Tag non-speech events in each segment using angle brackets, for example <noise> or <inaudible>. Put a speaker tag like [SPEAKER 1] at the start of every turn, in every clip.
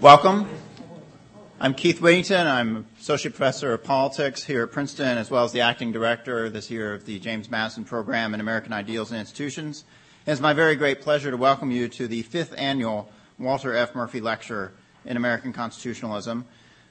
[SPEAKER 1] Welcome. I'm Keith Whittington. I'm Associate Professor of Politics here at Princeton, as well as the Acting Director this year of the James Madison Program in American Ideals and Institutions. It's my very great pleasure to welcome you to the fifth annual Walter F. Murphy Lecture in American Constitutionalism.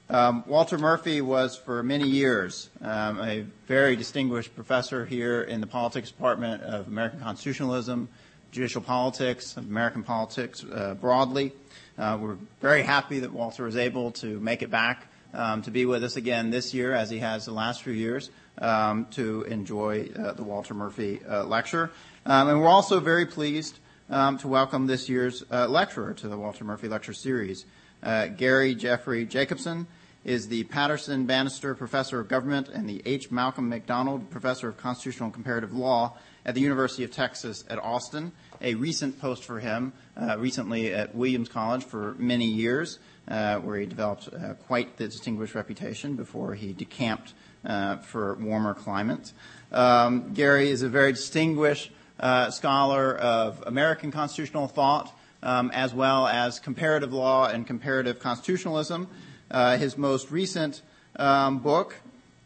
[SPEAKER 1] Um, Walter Murphy was for many years um, a very distinguished professor here in the politics department of American constitutionalism, judicial politics, American politics uh, broadly. Uh, we're very happy that Walter was able to make it back um, to be with us again this year, as he has the last few years, um, to enjoy uh, the Walter Murphy uh, lecture. Um, and we're also very pleased um, to welcome this year's uh, lecturer to the Walter Murphy Lecture Series. Uh, Gary Jeffrey Jacobsohn is the Patterson Bannister Professor of Government and the H. Malcolm McDonald Professor of Constitutional and Comparative Law at the University of Texas at Austin a recent post for him uh, recently at Williams College for many years, uh, where he developed uh, quite the distinguished reputation before he decamped uh, for warmer climates. Um, Gary is a very distinguished uh, scholar of American constitutional thought, um, as well as comparative law and comparative constitutionalism. Uh, his most recent um, book,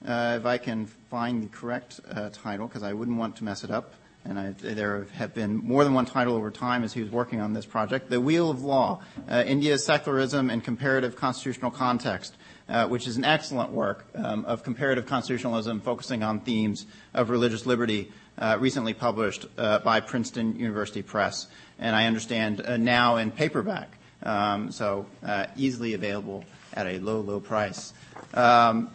[SPEAKER 1] if I can find the correct title, because I wouldn't want to mess it up, and there have been more than one title over time as he was working on this project, The Wheel of Law, uh, India's Secularism and Comparative Constitutional Context, uh, which is an excellent work um, of comparative constitutionalism focusing on themes of religious liberty, uh, recently published uh, by Princeton University Press, and I understand uh, now in paperback, um, so uh, easily available at a low, low price. Um,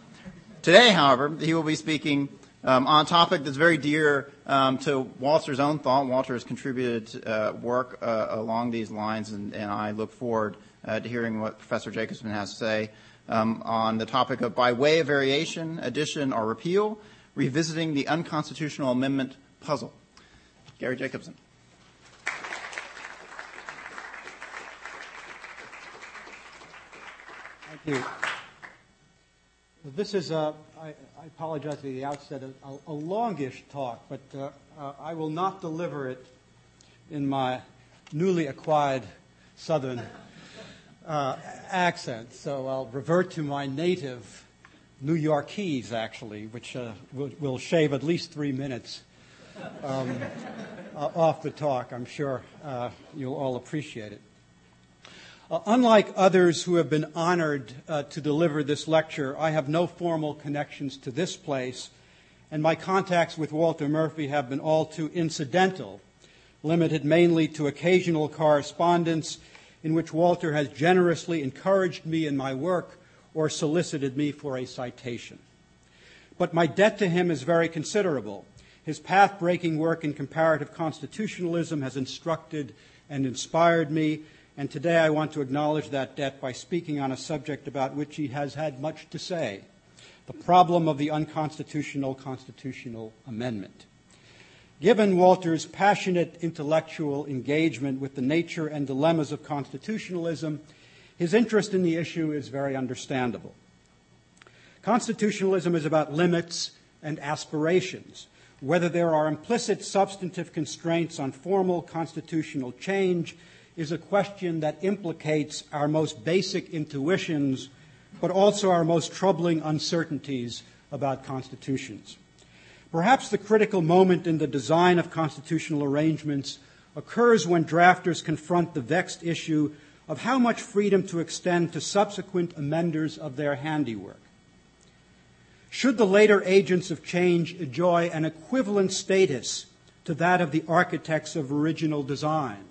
[SPEAKER 1] today, however, he will be speaking um, on a topic that's very dear um, to Walter's own thought. Walter has contributed uh, work uh, along these lines, and, and I look forward uh, to hearing what Professor Jacobsohn has to say um, on the topic of by way of variation, addition, or repeal, revisiting the unconstitutional amendment puzzle. Gary Jacobsohn.
[SPEAKER 2] Thank you. This is a, I, I apologize at the outset, a, a longish talk, but uh, uh, I will not deliver it in my newly acquired southern uh, accent. So I'll revert to my native New Yorkese, actually, which uh, will, will, shave at least three minutes um, <laughs> off the talk. I'm sure uh, you'll all appreciate it. Uh, unlike others who have been honored uh, to deliver this lecture, I have no formal connections to this place, and my contacts with Walter Murphy have been all too incidental, limited mainly to occasional correspondence in which Walter has generously encouraged me in my work or solicited me for a citation. But my debt to him is very considerable. His path breaking work in comparative constitutionalism has instructed and inspired me and today I want to acknowledge that debt by speaking on a subject about which he has had much to say the problem of the unconstitutional constitutional amendment. Given Walter's passionate intellectual engagement with the nature and dilemmas of constitutionalism, his interest in the issue is very understandable. Constitutionalism is about limits and aspirations, whether there are implicit substantive constraints on formal constitutional change is a question that implicates our most basic intuitions, but also our most troubling uncertainties about constitutions. Perhaps the critical moment in the design of constitutional arrangements occurs when drafters confront the vexed issue of how much freedom to extend to subsequent amenders of their handiwork. Should the later agents of change enjoy an equivalent status to that of the architects of original design?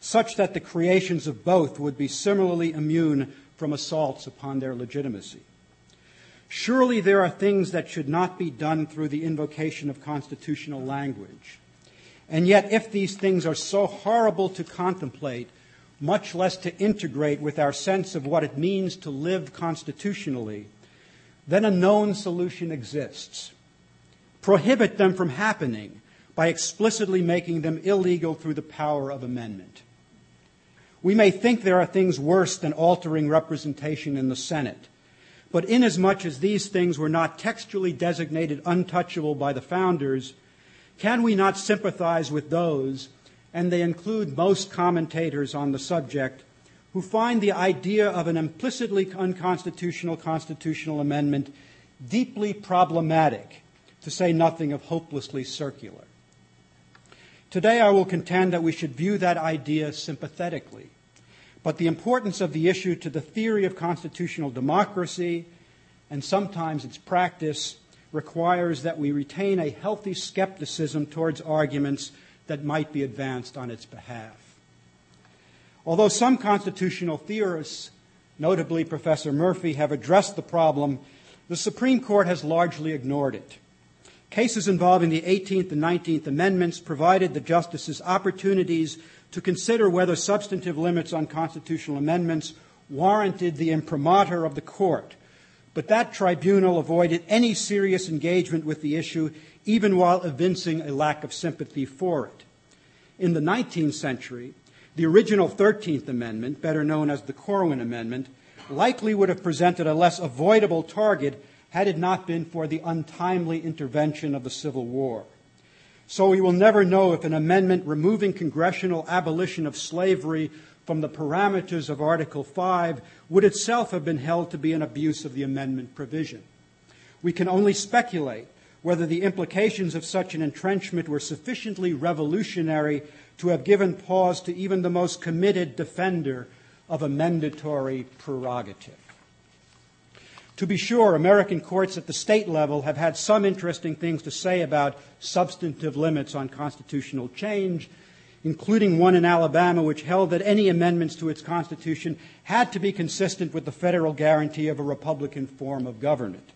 [SPEAKER 2] Such that the creations of both would be similarly immune from assaults upon their legitimacy. Surely there are things that should not be done through the invocation of constitutional language. And yet, if these things are so horrible to contemplate, much less to integrate with our sense of what it means to live constitutionally, then a known solution exists. Prohibit them from happening by explicitly making them illegal through the power of amendment. We may think there are things worse than altering representation in the Senate. But inasmuch as these things were not textually designated untouchable by the founders, can we not sympathize with those and they include most commentators on the subject, who find the idea of an implicitly unconstitutional constitutional amendment deeply problematic, to say nothing of hopelessly circular. Today, I will contend that we should view that idea sympathetically, but the importance of the issue to the theory of constitutional democracy and sometimes its practice requires that we retain a healthy skepticism towards arguments that might be advanced on its behalf. Although some constitutional theorists, notably Professor Murphy, have addressed the problem, the Supreme Court has largely ignored it. Cases involving the 18th and 19th Amendments provided the justices opportunities to consider whether substantive limits on constitutional amendments warranted the imprimatur of the court. But that tribunal avoided any serious engagement with the issue, even while evincing a lack of sympathy for it. In the 19th century, the original 13th Amendment, better known as the Corwin Amendment, likely would have presented a less avoidable target had it not been for the untimely intervention of the Civil War. So we will never know if an amendment removing congressional abolition of slavery from the parameters of Article 5 would itself have been held to be an abuse of the amendment provision. We can only speculate whether the implications of such an entrenchment were sufficiently revolutionary to have given pause to even the most committed defender of an amendatory prerogative. To be sure, American courts at the state level have had some interesting things to say about substantive limits on constitutional change, including one in Alabama which held that any amendments to its constitution had to be consistent with the federal guarantee of a Republican form of government.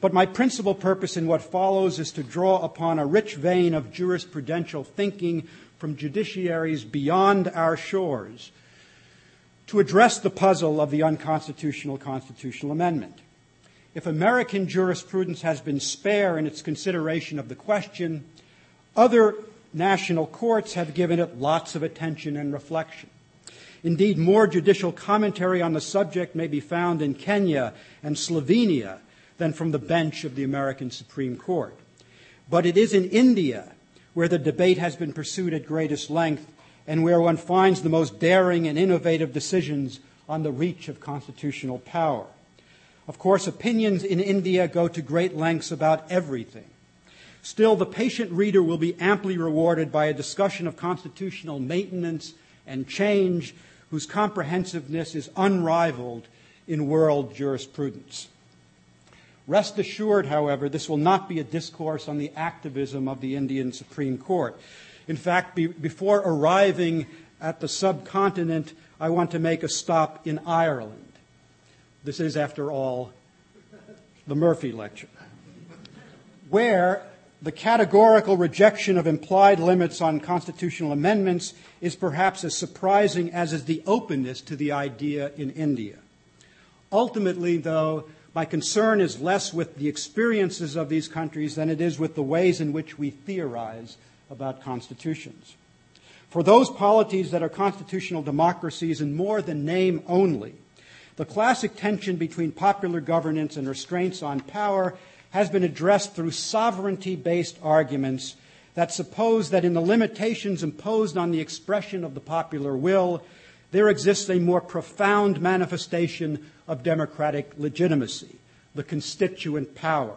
[SPEAKER 2] But my principal purpose in what follows is to draw upon a rich vein of jurisprudential thinking from judiciaries beyond our shores to address the puzzle of the unconstitutional constitutional amendment. If American jurisprudence has been spare in its consideration of the question, other national courts have given it lots of attention and reflection. Indeed, more judicial commentary on the subject may be found in Kenya and Slovenia than from the bench of the American Supreme Court. But it is in India where the debate has been pursued at greatest length and where one finds the most daring and innovative decisions on the reach of constitutional power. Of course, opinions in India go to great lengths about everything. Still, the patient reader will be amply rewarded by a discussion of constitutional maintenance and change whose comprehensiveness is unrivaled in world jurisprudence. Rest assured, however, this will not be a discourse on the activism of the Indian Supreme Court. In fact, be, before arriving at the subcontinent, I want to make a stop in Ireland. This is, after all, the Murphy Lecture, where the categorical rejection of implied limits on constitutional amendments is perhaps as surprising as is the openness to the idea in India. Ultimately, though, my concern is less with the experiences of these countries than it is with the ways in which we theorize about constitutions. For those polities that are constitutional democracies in more than name only, the classic tension between popular governance and restraints on power has been addressed through sovereignty based arguments that suppose that in the limitations imposed on the expression of the popular will, there exists a more profound manifestation of democratic legitimacy, the constituent power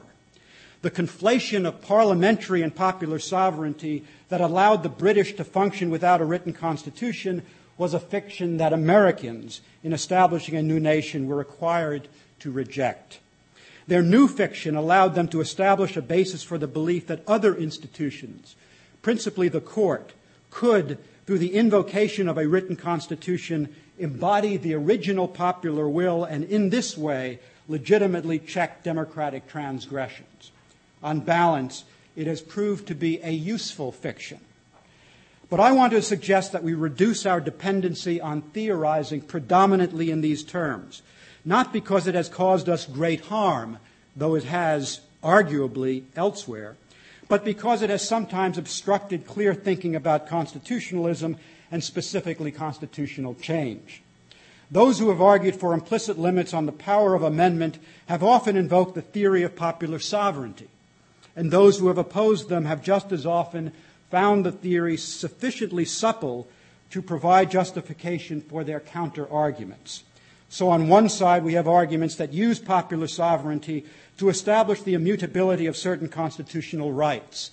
[SPEAKER 2] the conflation of parliamentary and popular sovereignty that allowed the British to function without a written constitution was a fiction that Americans, in establishing a new nation, were required to reject. Their new fiction allowed them to establish a basis for the belief that other institutions, principally the court, could, through the invocation of a written constitution, embody the original popular will and in this way legitimately check democratic transgressions on balance, it has proved to be a useful fiction. But I want to suggest that we reduce our dependency on theorizing predominantly in these terms, not because it has caused us great harm, though it has arguably elsewhere, but because it has sometimes obstructed clear thinking about constitutionalism and specifically constitutional change. Those who have argued for implicit limits on the power of amendment have often invoked the theory of popular sovereignty and those who have opposed them have just as often found the theory sufficiently supple to provide justification for their counter arguments. So, on one side, we have arguments that use popular sovereignty to establish the immutability of certain constitutional rights,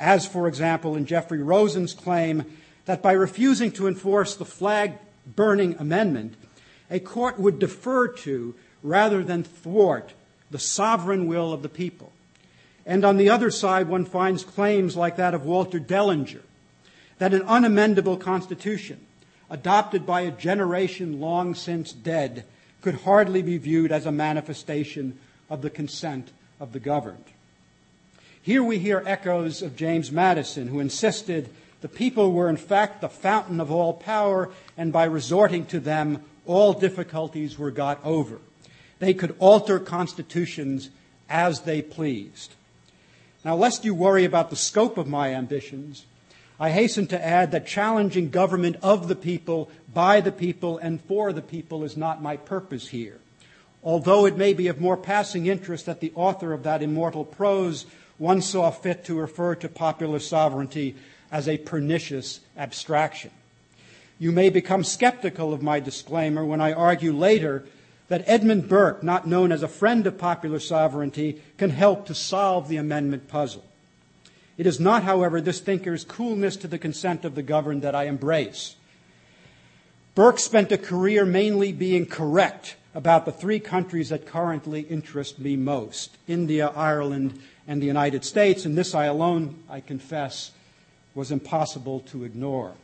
[SPEAKER 2] as, for example, in Jeffrey Rosen's claim that by refusing to enforce the flag burning amendment, a court would defer to rather than thwart the sovereign will of the people. And on the other side, one finds claims like that of Walter Dellinger that an unamendable constitution, adopted by a generation long since dead, could hardly be viewed as a manifestation of the consent of the governed. Here we hear echoes of James Madison, who insisted the people were in fact the fountain of all power, and by resorting to them, all difficulties were got over. They could alter constitutions as they pleased. Now, lest you worry about the scope of my ambitions, I hasten to add that challenging government of the people, by the people, and for the people is not my purpose here. Although it may be of more passing interest that the author of that immortal prose once saw fit to refer to popular sovereignty as a pernicious abstraction. You may become skeptical of my disclaimer when I argue later that Edmund Burke, not known as a friend of popular sovereignty, can help to solve the amendment puzzle. It is not, however, this thinker's coolness to the consent of the governed that I embrace. Burke spent a career mainly being correct about the three countries that currently interest me most India, Ireland, and the United States, and this I alone, I confess, was impossible to ignore.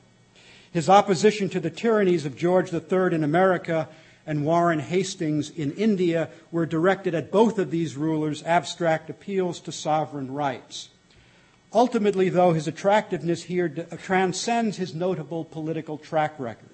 [SPEAKER 2] His opposition to the tyrannies of George III in America and Warren Hastings in India were directed at both of these rulers' abstract appeals to sovereign rights. Ultimately, though, his attractiveness here uh, transcends his notable political track record.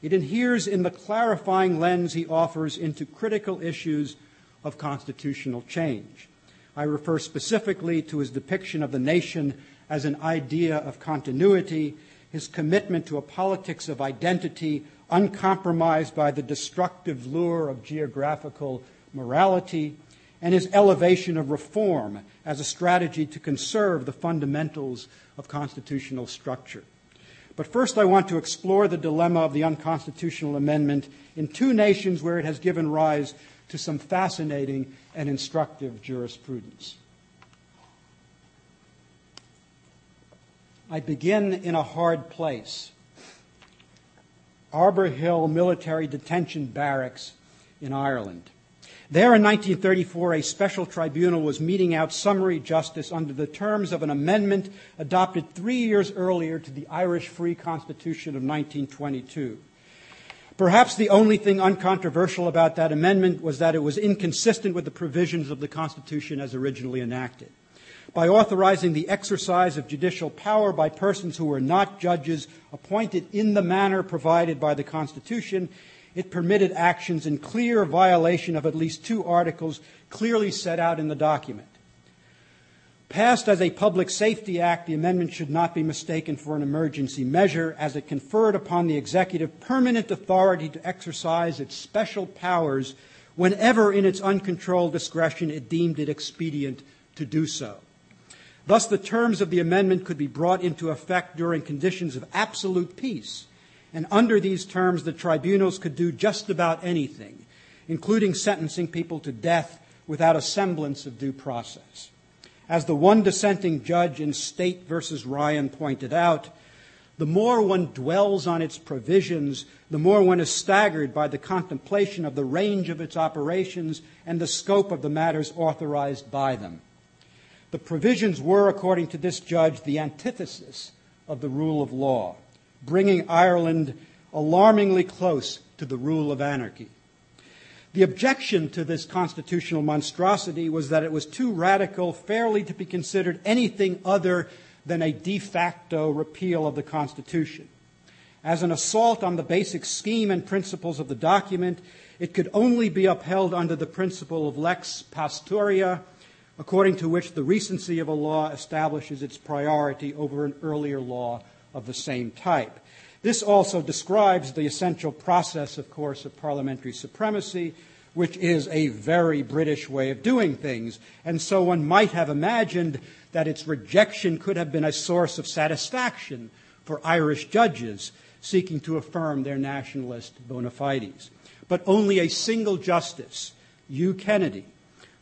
[SPEAKER 2] It adheres in the clarifying lens he offers into critical issues of constitutional change. I refer specifically to his depiction of the nation as an idea of continuity, his commitment to a politics of identity uncompromised by the destructive lure of geographical morality, and his elevation of reform as a strategy to conserve the fundamentals of constitutional structure. But first, I want to explore the dilemma of the unconstitutional amendment in two nations where it has given rise to some fascinating and instructive jurisprudence. I begin in a hard place Arbour Hill Military Detention Barracks in Ireland. There in 1934, a special tribunal was meting out summary justice under the terms of an amendment adopted three years earlier to the Irish Free Constitution of 1922. Perhaps the only thing uncontroversial about that amendment was that it was inconsistent with the provisions of the Constitution as originally enacted by authorizing the exercise of judicial power by persons who were not judges appointed in the manner provided by the Constitution, it permitted actions in clear violation of at least two articles clearly set out in the document. Passed as a public safety act, the amendment should not be mistaken for an emergency measure, as it conferred upon the executive permanent authority to exercise its special powers whenever, in its uncontrolled discretion, it deemed it expedient to do so. Thus, the terms of the amendment could be brought into effect during conditions of absolute peace. And under these terms, the tribunals could do just about anything, including sentencing people to death without a semblance of due process. As the one dissenting judge in State versus Ryan pointed out, the more one dwells on its provisions, the more one is staggered by the contemplation of the range of its operations and the scope of the matters authorized by them. The provisions were, according to this judge, the antithesis of the rule of law, bringing Ireland alarmingly close to the rule of anarchy. The objection to this constitutional monstrosity was that it was too radical fairly to be considered anything other than a de facto repeal of the Constitution. As an assault on the basic scheme and principles of the document, it could only be upheld under the principle of lex posterior according to which the recency of a law establishes its priority over an earlier law of the same type. This also describes the essential process, of course, of parliamentary supremacy, which is a very British way of doing things. And so one might have imagined that its rejection could have been a source of satisfaction for Irish judges seeking to affirm their nationalist bona fides. But only a single justice, Hugh Kennedy,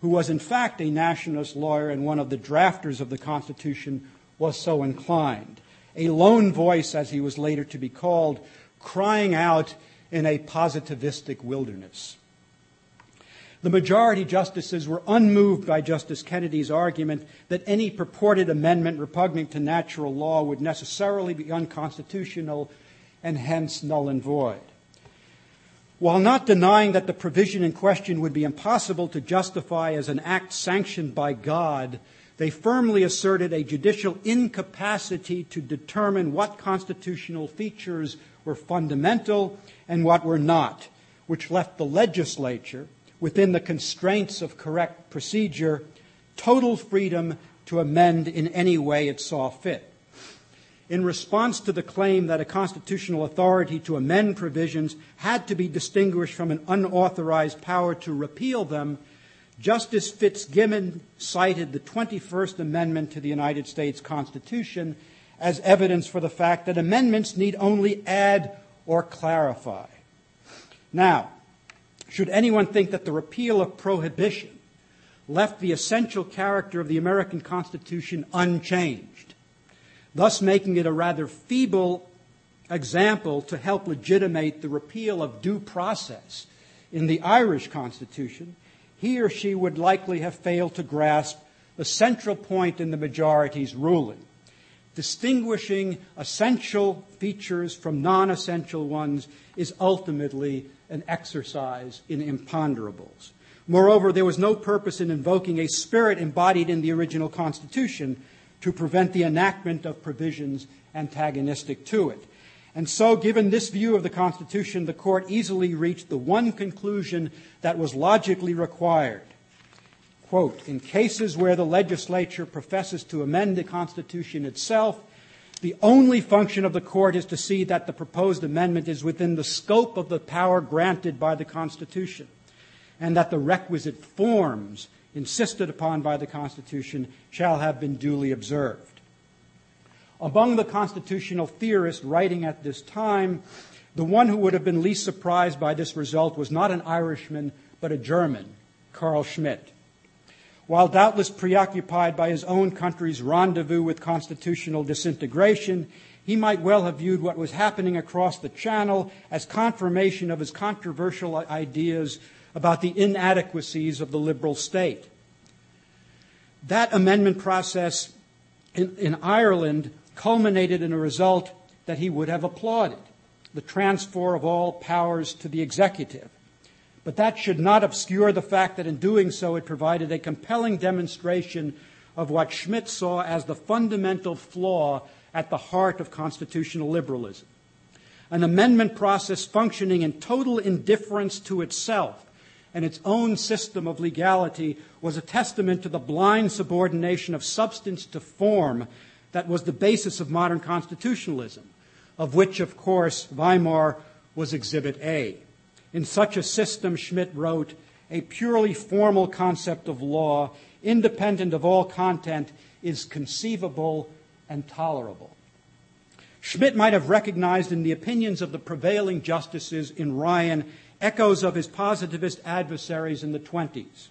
[SPEAKER 2] who was in fact a nationalist lawyer and one of the drafters of the Constitution, was so inclined. A lone voice, as he was later to be called, crying out in a positivistic wilderness. The majority justices were unmoved by Justice Kennedy's argument that any purported amendment repugnant to natural law would necessarily be unconstitutional and hence null and void. While not denying that the provision in question would be impossible to justify as an act sanctioned by God, they firmly asserted a judicial incapacity to determine what constitutional features were fundamental and what were not, which left the legislature, within the constraints of correct procedure, total freedom to amend in any way it saw fit. In response to the claim that a constitutional authority to amend provisions had to be distinguished from an unauthorized power to repeal them, Justice Fitzgibbon cited the 21st Amendment to the United States Constitution as evidence for the fact that amendments need only add or clarify. Now, should anyone think that the repeal of prohibition left the essential character of the American Constitution unchanged, thus making it a rather feeble example to help legitimate the repeal of due process in the Irish Constitution, he or she would likely have failed to grasp the central point in the majority's ruling. Distinguishing essential features from non essential ones is ultimately an exercise in imponderables. Moreover, there was no purpose in invoking a spirit embodied in the original Constitution to prevent the enactment of provisions antagonistic to it. And so, given this view of the Constitution, the court easily reached the one conclusion that was logically required. Quote, in cases where the legislature professes to amend the Constitution itself, the only function of the court is to see that the proposed amendment is within the scope of the power granted by the Constitution, and that the requisite forms insisted upon by the Constitution shall have been duly observed. Among the constitutional theorists writing at this time, the one who would have been least surprised by this result was not an Irishman, but a German, Carl Schmitt. While doubtless preoccupied by his own country's rendezvous with constitutional disintegration, he might well have viewed what was happening across the channel as confirmation of his controversial ideas about the inadequacies of the liberal state. That amendment process in, in Ireland culminated in a result that he would have applauded the transfer of all powers to the executive. But that should not obscure the fact that in doing so it provided a compelling demonstration of what Schmitt saw as the fundamental flaw at the heart of constitutional liberalism. An amendment process functioning in total indifference to itself and its own system of legality was a testament to the blind subordination of substance to form that was the basis of modern constitutionalism, of which, of course, Weimar was Exhibit A. In such a system, Schmitt wrote, a purely formal concept of law, independent of all content, is conceivable and tolerable. Schmitt might have recognized in the opinions of the prevailing justices in Ryan echoes of his positivist adversaries in the 20s.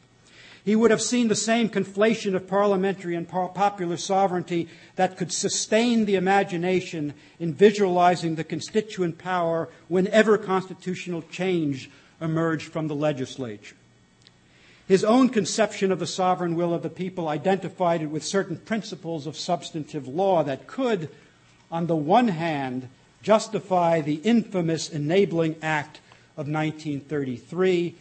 [SPEAKER 2] He would have seen the same conflation of parliamentary and popular sovereignty that could sustain the imagination in visualizing the constituent power whenever constitutional change emerged from the legislature. His own conception of the sovereign will of the people identified it with certain principles of substantive law that could, on the one hand, justify the infamous Enabling Act of 1933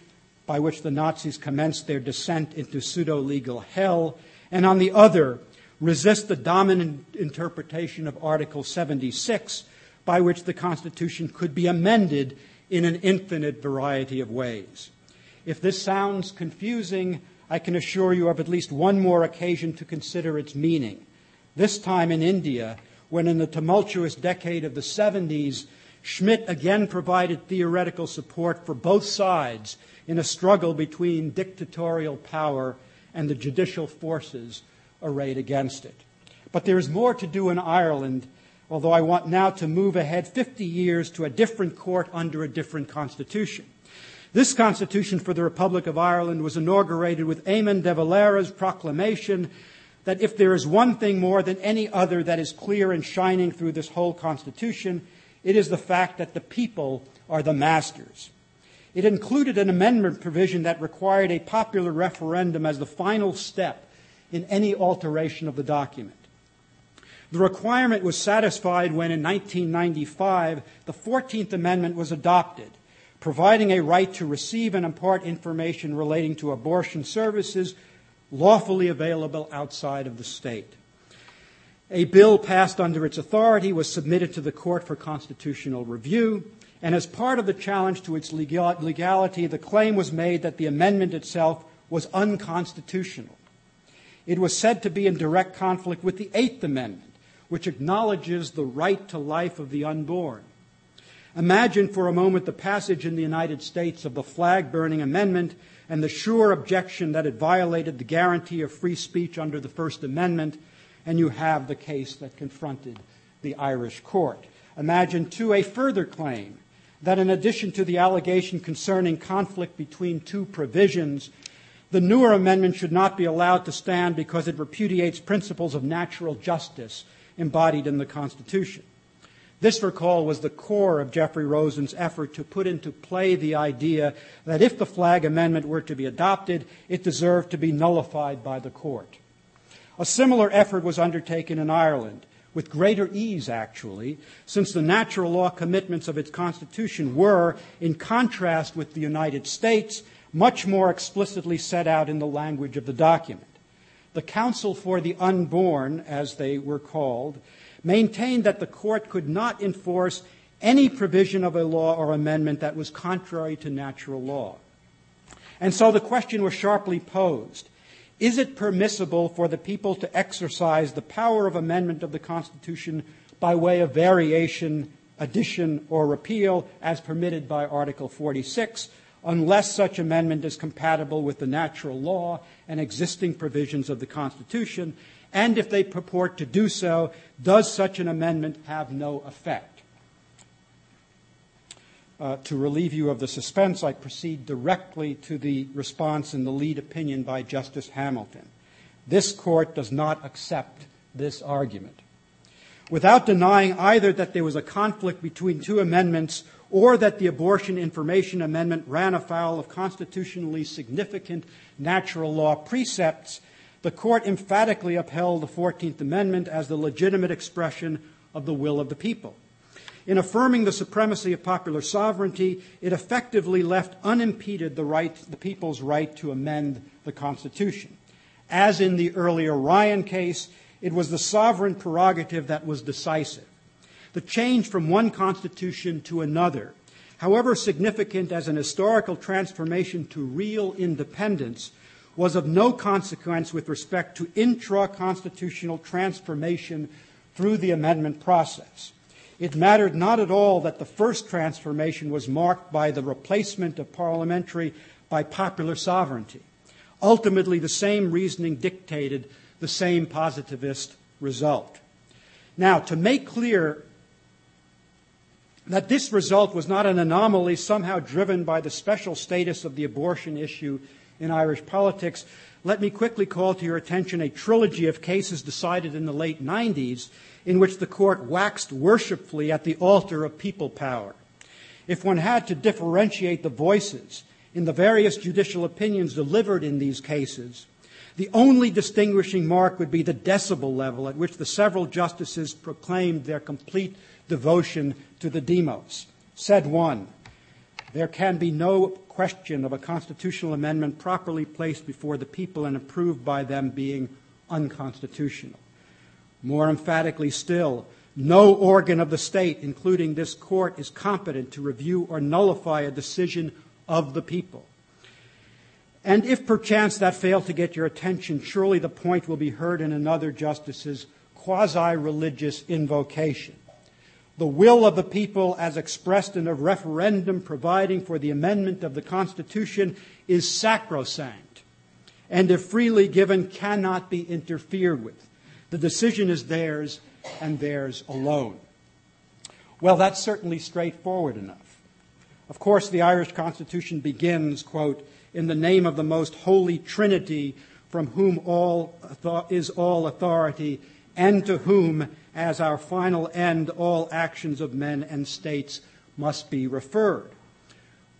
[SPEAKER 2] by which the Nazis commenced their descent into pseudo legal hell, and on the other, resist the dominant interpretation of Article 76, by which the Constitution could be amended in an infinite variety of ways. If this sounds confusing, I can assure you of at least one more occasion to consider its meaning. This time in India, when in the tumultuous decade of the 70s, Schmitt again provided theoretical support for both sides in a struggle between dictatorial power and the judicial forces arrayed against it. But there is more to do in Ireland, although I want now to move ahead 50 years to a different court under a different constitution. This constitution for the Republic of Ireland was inaugurated with Eamon de Valera's proclamation that if there is one thing more than any other that is clear and shining through this whole constitution, it is the fact that the people are the masters. It included an amendment provision that required a popular referendum as the final step in any alteration of the document. The requirement was satisfied when, in 1995, the 14th Amendment was adopted, providing a right to receive and impart information relating to abortion services lawfully available outside of the state. A bill passed under its authority was submitted to the Court for Constitutional Review, and as part of the challenge to its legality, the claim was made that the amendment itself was unconstitutional. It was said to be in direct conflict with the Eighth Amendment, which acknowledges the right to life of the unborn. Imagine for a moment the passage in the United States of the flag burning amendment and the sure objection that it violated the guarantee of free speech under the First Amendment, and you have the case that confronted the Irish court. Imagine, too, a further claim that in addition to the allegation concerning conflict between two provisions, the newer amendment should not be allowed to stand because it repudiates principles of natural justice embodied in the Constitution. This, recall, was the core of Jeffrey Rosen's effort to put into play the idea that if the flag amendment were to be adopted, it deserved to be nullified by the court. A similar effort was undertaken in Ireland with greater ease, actually, since the natural law commitments of its constitution were, in contrast with the United States, much more explicitly set out in the language of the document. The Council for the Unborn, as they were called, maintained that the court could not enforce any provision of a law or amendment that was contrary to natural law. And so the question was sharply posed is it permissible for the people to exercise the power of amendment of the Constitution by way of variation, addition, or repeal as permitted by Article 46, unless such amendment is compatible with the natural law and existing provisions of the Constitution? And if they purport to do so, does such an amendment have no effect? Uh, to relieve you of the suspense, I proceed directly to the response in the lead opinion by Justice Hamilton. This court does not accept this argument. Without denying either that there was a conflict between two amendments or that the Abortion Information Amendment ran afoul of constitutionally significant natural law precepts, the court emphatically upheld the 14th Amendment as the legitimate expression of the will of the people. In affirming the supremacy of popular sovereignty, it effectively left unimpeded the, right, the people's right to amend the Constitution. As in the earlier Ryan case, it was the sovereign prerogative that was decisive. The change from one constitution to another, however significant as an historical transformation to real independence, was of no consequence with respect to intra constitutional transformation through the amendment process. It mattered not at all that the first transformation was marked by the replacement of parliamentary by popular sovereignty. Ultimately, the same reasoning dictated the same positivist result. Now, to make clear that this result was not an anomaly somehow driven by the special status of the abortion issue in Irish politics, let me quickly call to your attention a trilogy of cases decided in the late 90s in which the court waxed worshipfully at the altar of people power. If one had to differentiate the voices in the various judicial opinions delivered in these cases, the only distinguishing mark would be the decibel level at which the several justices proclaimed their complete devotion to the demos. Said one, there can be no question of a constitutional amendment properly placed before the people and approved by them being unconstitutional. More emphatically still, no organ of the state, including this court, is competent to review or nullify a decision of the people. And if perchance that failed to get your attention, surely the point will be heard in another justice's quasi religious invocation. the will of the people as expressed in a referendum providing for the amendment of the Constitution is sacrosanct and if freely given cannot be interfered with. The decision is theirs and theirs alone. Well, that's certainly straightforward enough. Of course, the Irish Constitution begins, quote, in the name of the most holy Trinity, from whom all is all authority, and to whom, as our final end, all actions of men and states must be referred.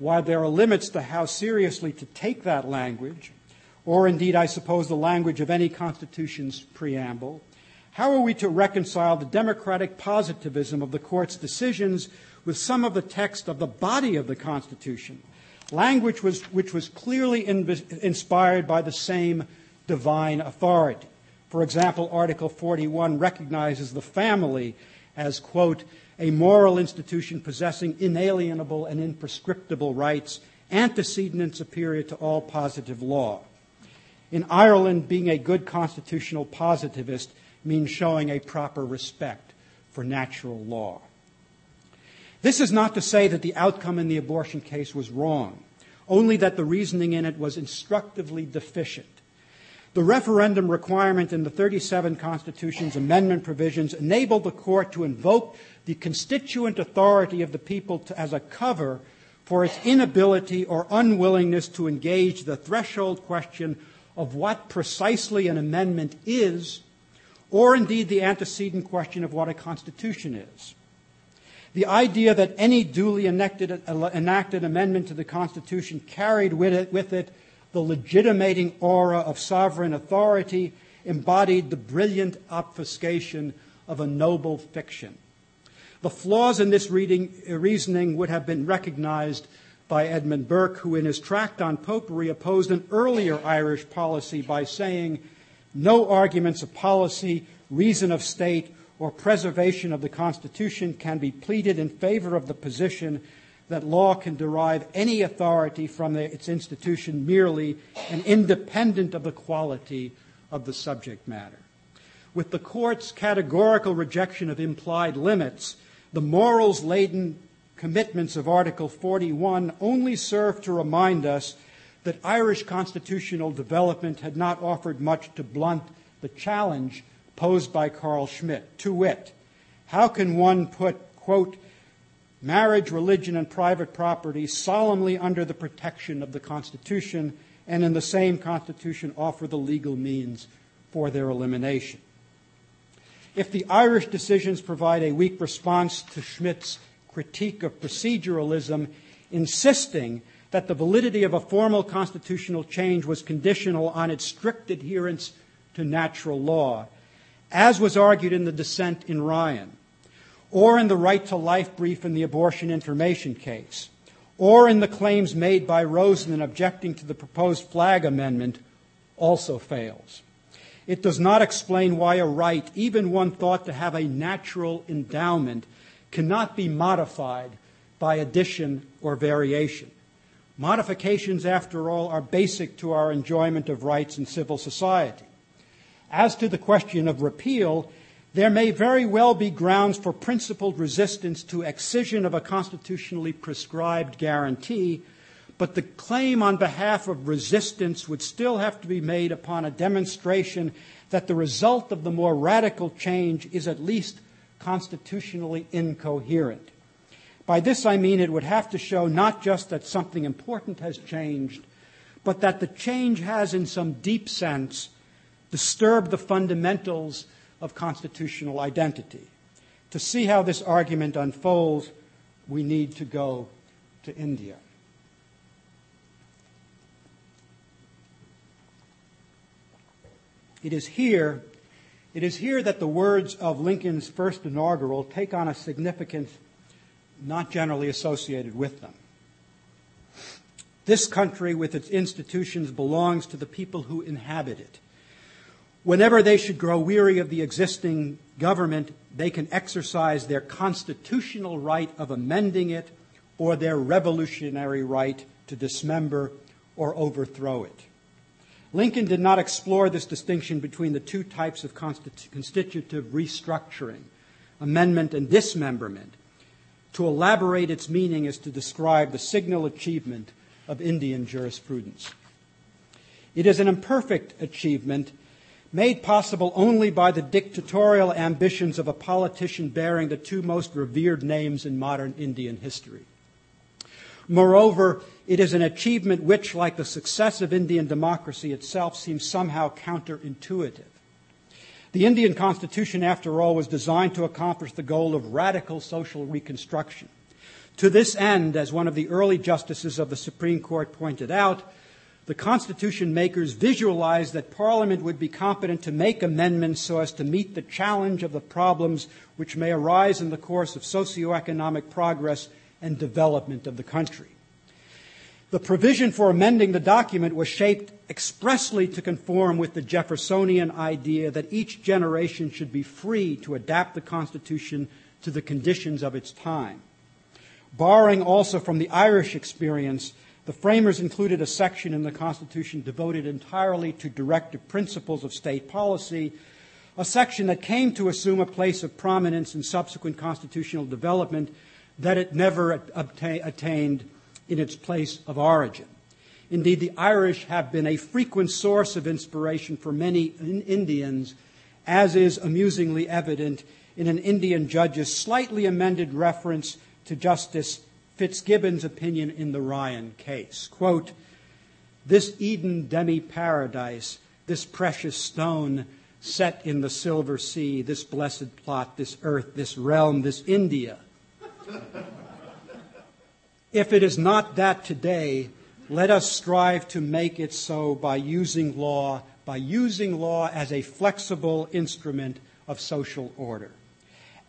[SPEAKER 2] While there are limits to how seriously to take that language, or indeed, I suppose, the language of any Constitution's preamble, how are we to reconcile the democratic positivism of the Court's decisions with some of the text of the body of the Constitution? Language was, which was clearly in, inspired by the same divine authority. For example, Article 41 recognizes the family as, quote, a moral institution possessing inalienable and imprescriptible rights, antecedent and superior to all positive law. In Ireland, being a good constitutional positivist means showing a proper respect for natural law. This is not to say that the outcome in the abortion case was wrong, only that the reasoning in it was instructively deficient. The referendum requirement in the 37 Constitution's amendment provisions enabled the court to invoke the constituent authority of the people to, as a cover for its inability or unwillingness to engage the threshold question of what precisely an amendment is or indeed the antecedent question of what a constitution is. The idea that any duly enacted, enacted amendment to the Constitution carried with it, with it the legitimating aura of sovereign authority embodied the brilliant obfuscation of a noble fiction. The flaws in this reading, reasoning would have been recognized by Edmund Burke, who in his tract on popery opposed an earlier Irish policy by saying, no arguments of policy, reason of state, or preservation of the Constitution can be pleaded in favor of the position that law can derive any authority from the, its institution merely and independent of the quality of the subject matter. With the court's categorical rejection of implied limits, the morals laden commitments of Article 41 only serve to remind us that Irish constitutional development had not offered much to blunt the challenge posed by Carl Schmitt, to wit, how can one put, quote, marriage, religion, and private property solemnly under the protection of the Constitution and in the same Constitution offer the legal means for their elimination? If the Irish decisions provide a weak response to Schmitt's critique of proceduralism, insisting that the validity of a formal constitutional change was conditional on its strict adherence to natural law, as was argued in the dissent in Ryan, or in the right to life brief in the abortion information case, or in the claims made by Rosen in objecting to the proposed flag amendment, also fails. It does not explain why a right, even one thought to have a natural endowment, cannot be modified by addition or variation. Modifications, after all, are basic to our enjoyment of rights in civil society. As to the question of repeal, there may very well be grounds for principled resistance to excision of a constitutionally prescribed guarantee, but the claim on behalf of resistance would still have to be made upon a demonstration that the result of the more radical change is at least constitutionally incoherent. By this I mean it would have to show not just that something important has changed, but that the change has, in some deep sense, disturbed the fundamentals of constitutional identity. To see how this argument unfolds, we need to go to India. It is here, it is here that the words of Lincoln's first inaugural take on a significance not generally associated with them. This country, with its institutions, belongs to the people who inhabit it. Whenever they should grow weary of the existing government, they can exercise their constitutional right of amending it or their revolutionary right to dismember or overthrow it. Lincoln did not explore this distinction between the two types of constitutive restructuring amendment, and dismemberment. To elaborate its meaning is to describe the signal achievement of Indian jurisprudence. It is an imperfect achievement made possible only by the dictatorial ambitions of a politician bearing the two most revered names in modern Indian history. Moreover, it is an achievement which, like the success of Indian democracy itself, seems somehow counterintuitive. The Indian Constitution, after all, was designed to accomplish the goal of radical social reconstruction. To this end, as one of the early justices of the Supreme Court pointed out, the Constitution makers visualized that Parliament would be competent to make amendments so as to meet the challenge of the problems which may arise in the course of socioeconomic progress and development of the country. The provision for amending the document was shaped expressly to conform with the Jeffersonian idea that each generation should be free to adapt the Constitution to the conditions of its time. Borrowing also from the Irish experience, the framers included a section in the Constitution devoted entirely to directive principles of state policy, a section that came to assume a place of prominence in subsequent constitutional development that it never attained in its place of origin. Indeed, the Irish have been a frequent source of inspiration for many Indians, as is amusingly evident in an Indian judge's slightly amended reference to Justice Fitzgibbon's opinion in the Ryan case. Quote, this Eden demi paradise, this precious stone set in the silver sea, this blessed plot, this earth, this realm, this India. <laughs> if it is not that today, let us strive to make it so by using law, by using law as a flexible instrument of social order.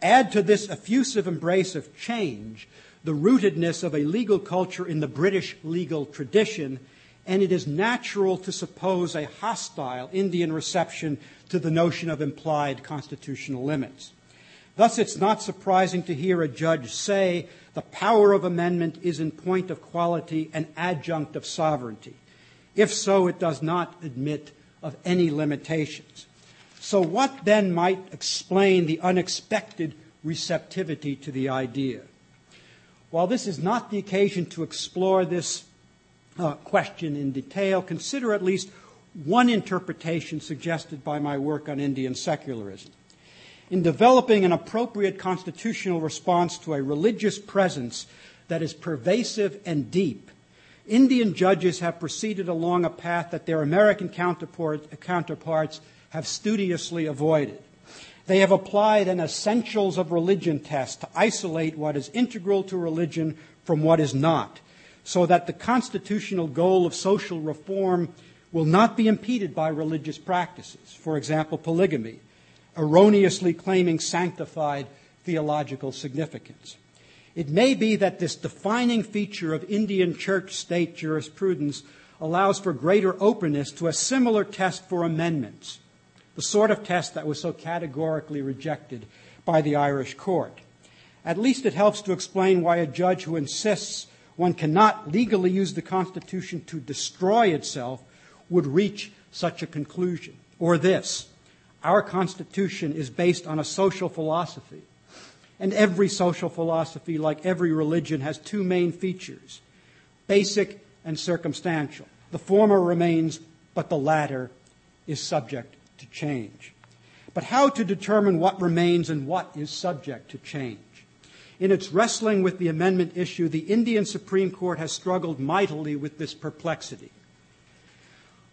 [SPEAKER 2] Add to this effusive embrace of change the rootedness of a legal culture in the British legal tradition, and it is natural to suppose a hostile Indian reception to the notion of implied constitutional limits. Thus, it's not surprising to hear a judge say the power of amendment is in point of quality an adjunct of sovereignty. If so, it does not admit of any limitations. So, what then might explain the unexpected receptivity to the idea? While this is not the occasion to explore this uh, question in detail, consider at least one interpretation suggested by my work on Indian secularism. In developing an appropriate constitutional response to a religious presence that is pervasive and deep, Indian judges have proceeded along a path that their American counterparts have studiously avoided. They have applied an essentials of religion test to isolate what is integral to religion from what is not, so that the constitutional goal of social reform will not be impeded by religious practices, for example, polygamy, erroneously claiming sanctified theological significance. It may be that this defining feature of Indian church state jurisprudence allows for greater openness to a similar test for amendments the sort of test that was so categorically rejected by the Irish court. At least it helps to explain why a judge who insists one cannot legally use the Constitution to destroy itself would reach such a conclusion. Or this our Constitution is based on a social philosophy. And every social philosophy, like every religion, has two main features basic and circumstantial. The former remains, but the latter is subject to change. But how to determine what remains and what is subject to change? In its wrestling with the amendment issue, the Indian Supreme Court has struggled mightily with this perplexity.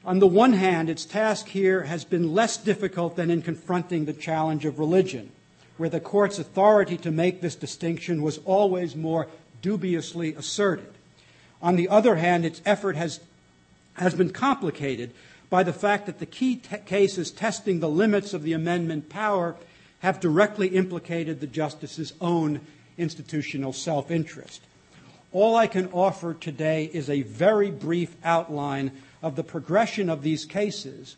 [SPEAKER 2] On the one hand, its task here has been less difficult than in confronting the challenge of religion, where the court's authority to make this distinction was always more dubiously asserted. On the other hand, its effort has, has been complicated by the fact that the key te- cases testing the limits of the amendment power have directly implicated the justice's own institutional self interest. All I can offer today is a very brief outline of the progression of these cases,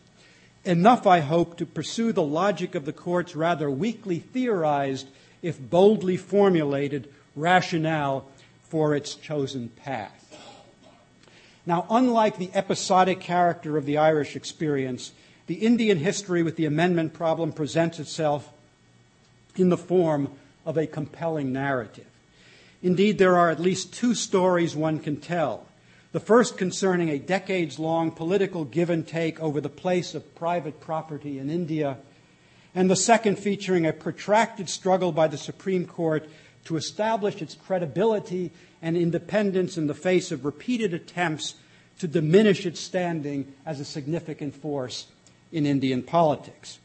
[SPEAKER 2] enough, I hope, to pursue the logic of the court's rather weakly theorized, if boldly formulated, rationale for its chosen path. Now, unlike the episodic character of the Irish experience, the Indian history with the amendment problem presents itself in the form of a compelling narrative. Indeed, there are at least two stories one can tell. The first concerning a decades long political give and take over the place of private property in India, and the second featuring a protracted struggle by the Supreme Court to establish its credibility and independence in the face of repeated attempts to diminish its standing as a significant force in Indian politics.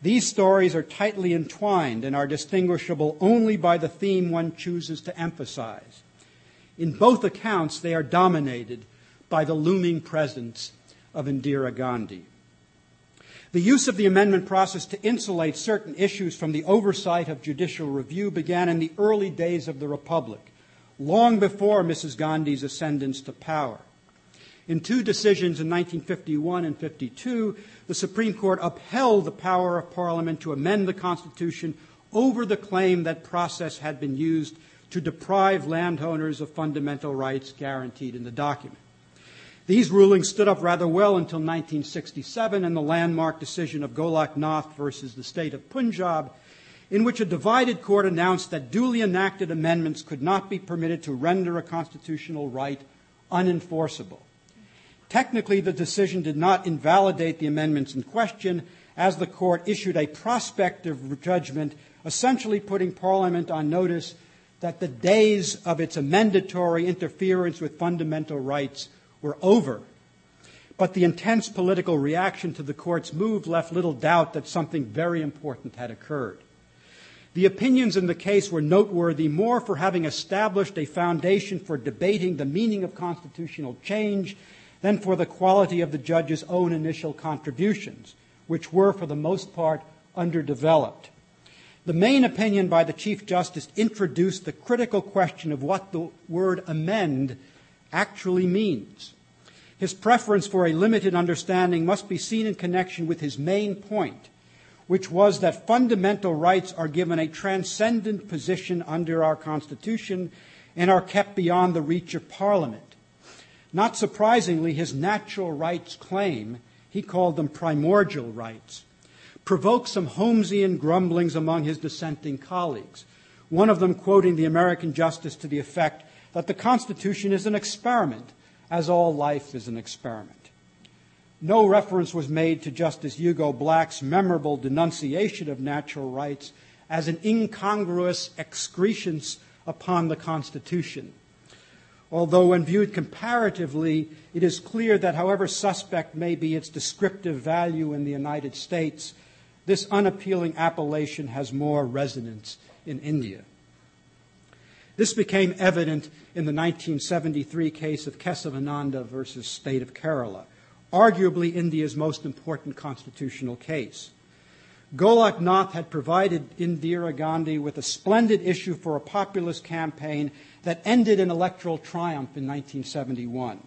[SPEAKER 2] These stories are tightly entwined and are distinguishable only by the theme one chooses to emphasize. In both accounts, they are dominated by the looming presence of Indira Gandhi. The use of the amendment process to insulate certain issues from the oversight of judicial review began in the early days of the Republic, long before Mrs. Gandhi's ascendance to power. In two decisions in 1951 and 52, the Supreme Court upheld the power of Parliament to amend the Constitution over the claim that process had been used to deprive landowners of fundamental rights guaranteed in the document. These rulings stood up rather well until 1967 and the landmark decision of Golak Nath versus the state of Punjab, in which a divided court announced that duly enacted amendments could not be permitted to render a constitutional right unenforceable. Technically, the decision did not invalidate the amendments in question, as the court issued a prospective judgment, essentially putting Parliament on notice that the days of its amendatory interference with fundamental rights were over. But the intense political reaction to the court's move left little doubt that something very important had occurred. The opinions in the case were noteworthy more for having established a foundation for debating the meaning of constitutional change than for the quality of the judge's own initial contributions, which were, for the most part, underdeveloped. The main opinion by the Chief Justice introduced the critical question of what the word amend actually means. His preference for a limited understanding must be seen in connection with his main point, which was that fundamental rights are given a transcendent position under our Constitution and are kept beyond the reach of Parliament. Not surprisingly, his natural rights claim, he called them primordial rights, provoked some Holmesian grumblings among his dissenting colleagues, one of them quoting the American justice to the effect that the Constitution is an experiment, as all life is an experiment. No reference was made to Justice Hugo Black's memorable denunciation of natural rights as an incongruous excrescence upon the Constitution although when viewed comparatively, it is clear that however suspect may be its descriptive value in the United States, this unappealing appellation has more resonance in India. This became evident in the 1973 case of Kesavananda versus State of Kerala, arguably India's most important constitutional case. Golak Nath had provided Indira Gandhi with a splendid issue for a populist campaign that ended in electoral triumph in 1971.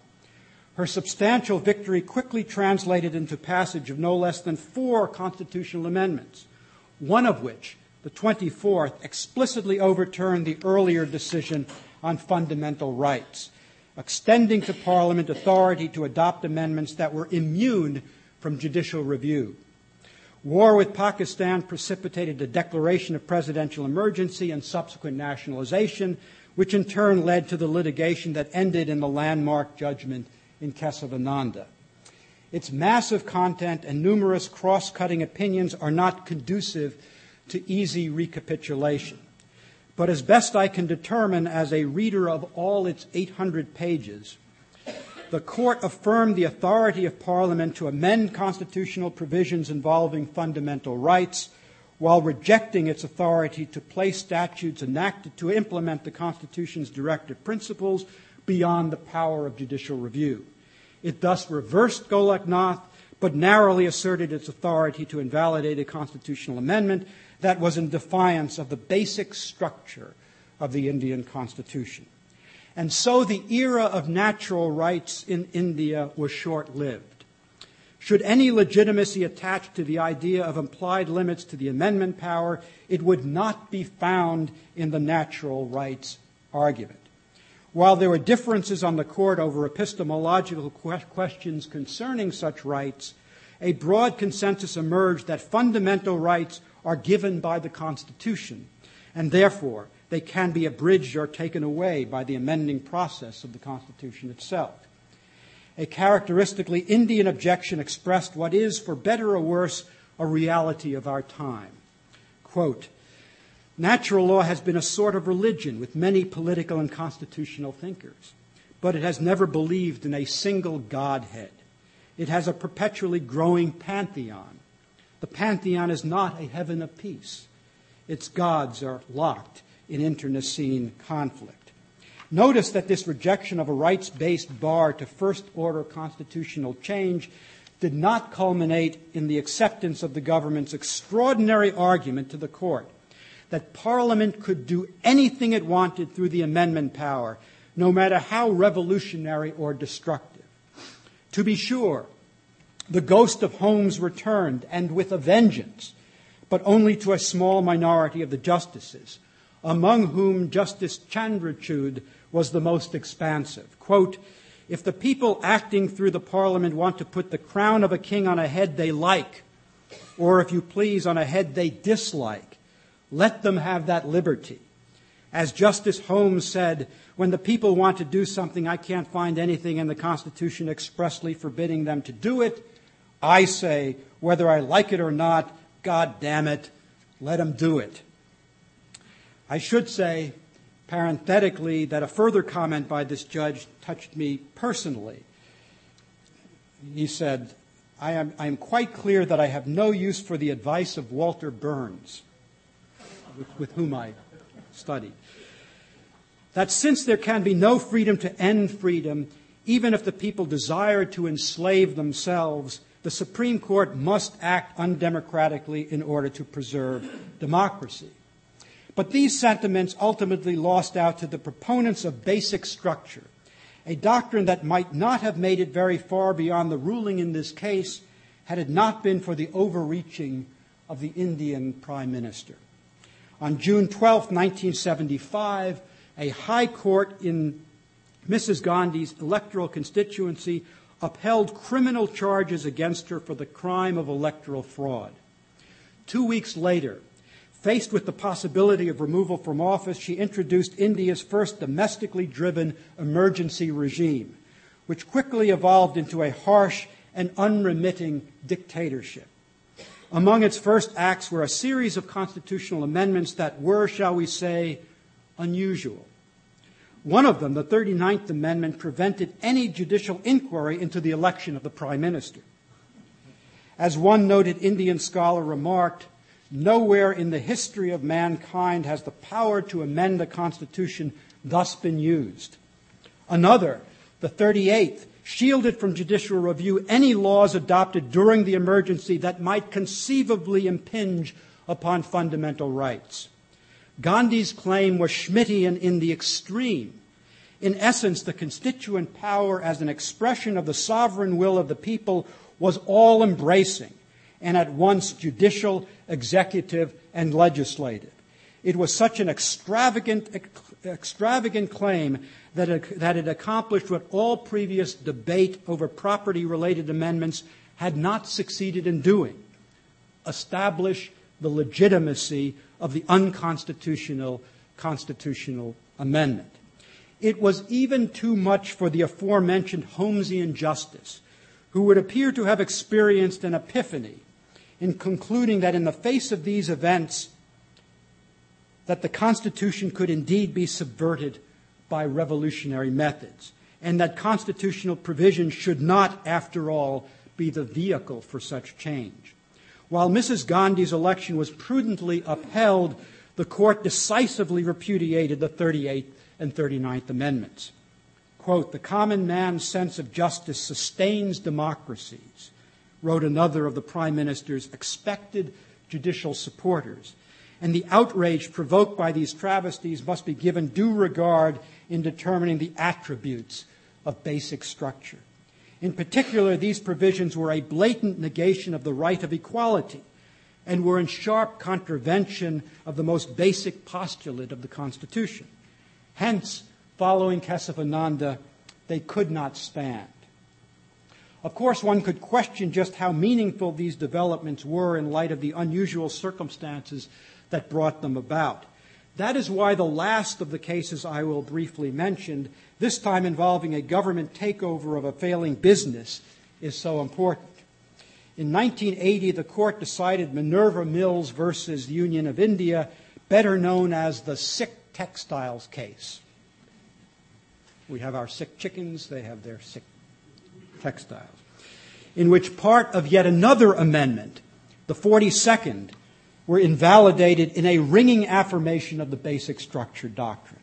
[SPEAKER 2] Her substantial victory quickly translated into passage of no less than four constitutional amendments, one of which, the 24th, explicitly overturned the earlier decision on fundamental rights, extending to Parliament authority to adopt amendments that were immune from judicial review. War with Pakistan precipitated a declaration of presidential emergency and subsequent nationalization, which in turn led to the litigation that ended in the landmark judgment in Kesavananda. Its massive content and numerous cross cutting opinions are not conducive to easy recapitulation. But as best I can determine as a reader of all its 800 pages, the court affirmed the authority of Parliament to amend constitutional provisions involving fundamental rights while rejecting its authority to place statutes enacted to implement the Constitution's directive principles beyond the power of judicial review. It thus reversed Golak Nath, but narrowly asserted its authority to invalidate a constitutional amendment that was in defiance of the basic structure of the Indian Constitution. And so the era of natural rights in India was short lived. Should any legitimacy attach to the idea of implied limits to the amendment power, it would not be found in the natural rights argument. While there were differences on the court over epistemological questions concerning such rights, a broad consensus emerged that fundamental rights are given by the Constitution, and therefore they can be abridged or taken away by the amending process of the Constitution itself. A characteristically Indian objection expressed what is, for better or worse, a reality of our time. Quote, Natural law has been a sort of religion with many political and constitutional thinkers, but it has never believed in a single Godhead. It has a perpetually growing pantheon. The pantheon is not a heaven of peace. Its gods are locked in internecine conflict. Notice that this rejection of a rights based bar to first order constitutional change did not culminate in the acceptance of the government's extraordinary argument to the court that Parliament could do anything it wanted through the amendment power, no matter how revolutionary or destructive. To be sure, the ghost of Holmes returned, and with a vengeance, but only to a small minority of the justices, among whom Justice Chandrachud was the most expansive. Quote, if the people acting through the parliament want to put the crown of a king on a head they like, or if you please, on a head they dislike, let them have that liberty. As Justice Holmes said, when the people want to do something, I can't find anything in the Constitution expressly forbidding them to do it. I say, whether I like it or not, God damn it, let them do it. I should say, parenthetically, that a further comment by this judge touched me personally. He said, I am, I am quite clear that I have no use for the advice of Walter Berns, with, whom I studied. That since there can be no freedom to end freedom, even if the people desire to enslave themselves, the Supreme Court must act undemocratically in order to preserve democracy. But these sentiments ultimately lost out to the proponents of basic structure, a doctrine that might not have made it very far beyond the ruling in this case had it not been for the overreaching of the Indian Prime Minister. On June 12, 1975, a high court in Mrs. Gandhi's electoral constituency upheld criminal charges against her for the crime of electoral fraud. Two weeks later, Faced with the possibility of removal from office, she introduced India's first domestically driven emergency regime, which quickly evolved into a harsh and unremitting dictatorship. Among its first acts were a series of constitutional amendments that were, shall we say, unusual. One of them, the 39th Amendment, prevented any judicial inquiry into the election of the Prime Minister. As one noted Indian scholar remarked, Nowhere in the history of mankind has the power to amend the Constitution thus been used. Another, the 38th, shielded from judicial review any laws adopted during the emergency that might conceivably impinge upon fundamental rights. Gandhi's claim was Schmittian in the extreme. In essence, the constituent power as an expression of the sovereign will of the people was all embracing and at once judicial, executive, and legislative. It was such an extravagant, extravagant claim that it accomplished what all previous debate over property related amendments had not succeeded in doing establish the legitimacy of the unconstitutional constitutional amendment. It was even too much for the aforementioned Holmesian justice, who would appear to have experienced an epiphany in concluding that in the face of these events, that the Constitution could indeed be subverted by revolutionary methods, and that constitutional provision should not, after all, be the vehicle for such change. While Mrs. Gandhi's election was prudently upheld, the court decisively repudiated the 38th and 39th Amendments. Quote, the common man's sense of justice sustains democracies wrote another of the Prime Minister's expected judicial supporters. And the outrage provoked by these travesties must be given due regard in determining the attributes of basic structure. In particular, these provisions were a blatant negation of the right of equality and were in sharp contravention of the most basic postulate of the Constitution. Hence, following Kesavananda, they could not stand. Of course, one could question just how meaningful these developments were in light of the unusual circumstances that brought them about. That is why the last of the cases I will briefly mention, this time involving a government takeover of a failing business, is so important. In 1980, the court decided Minerva Mills versus Union of India, better known as the sick textiles case. We have our sick chickens, they have their sick textiles, in which part of yet another amendment, the 42nd, were invalidated in a ringing affirmation of the basic structure doctrine.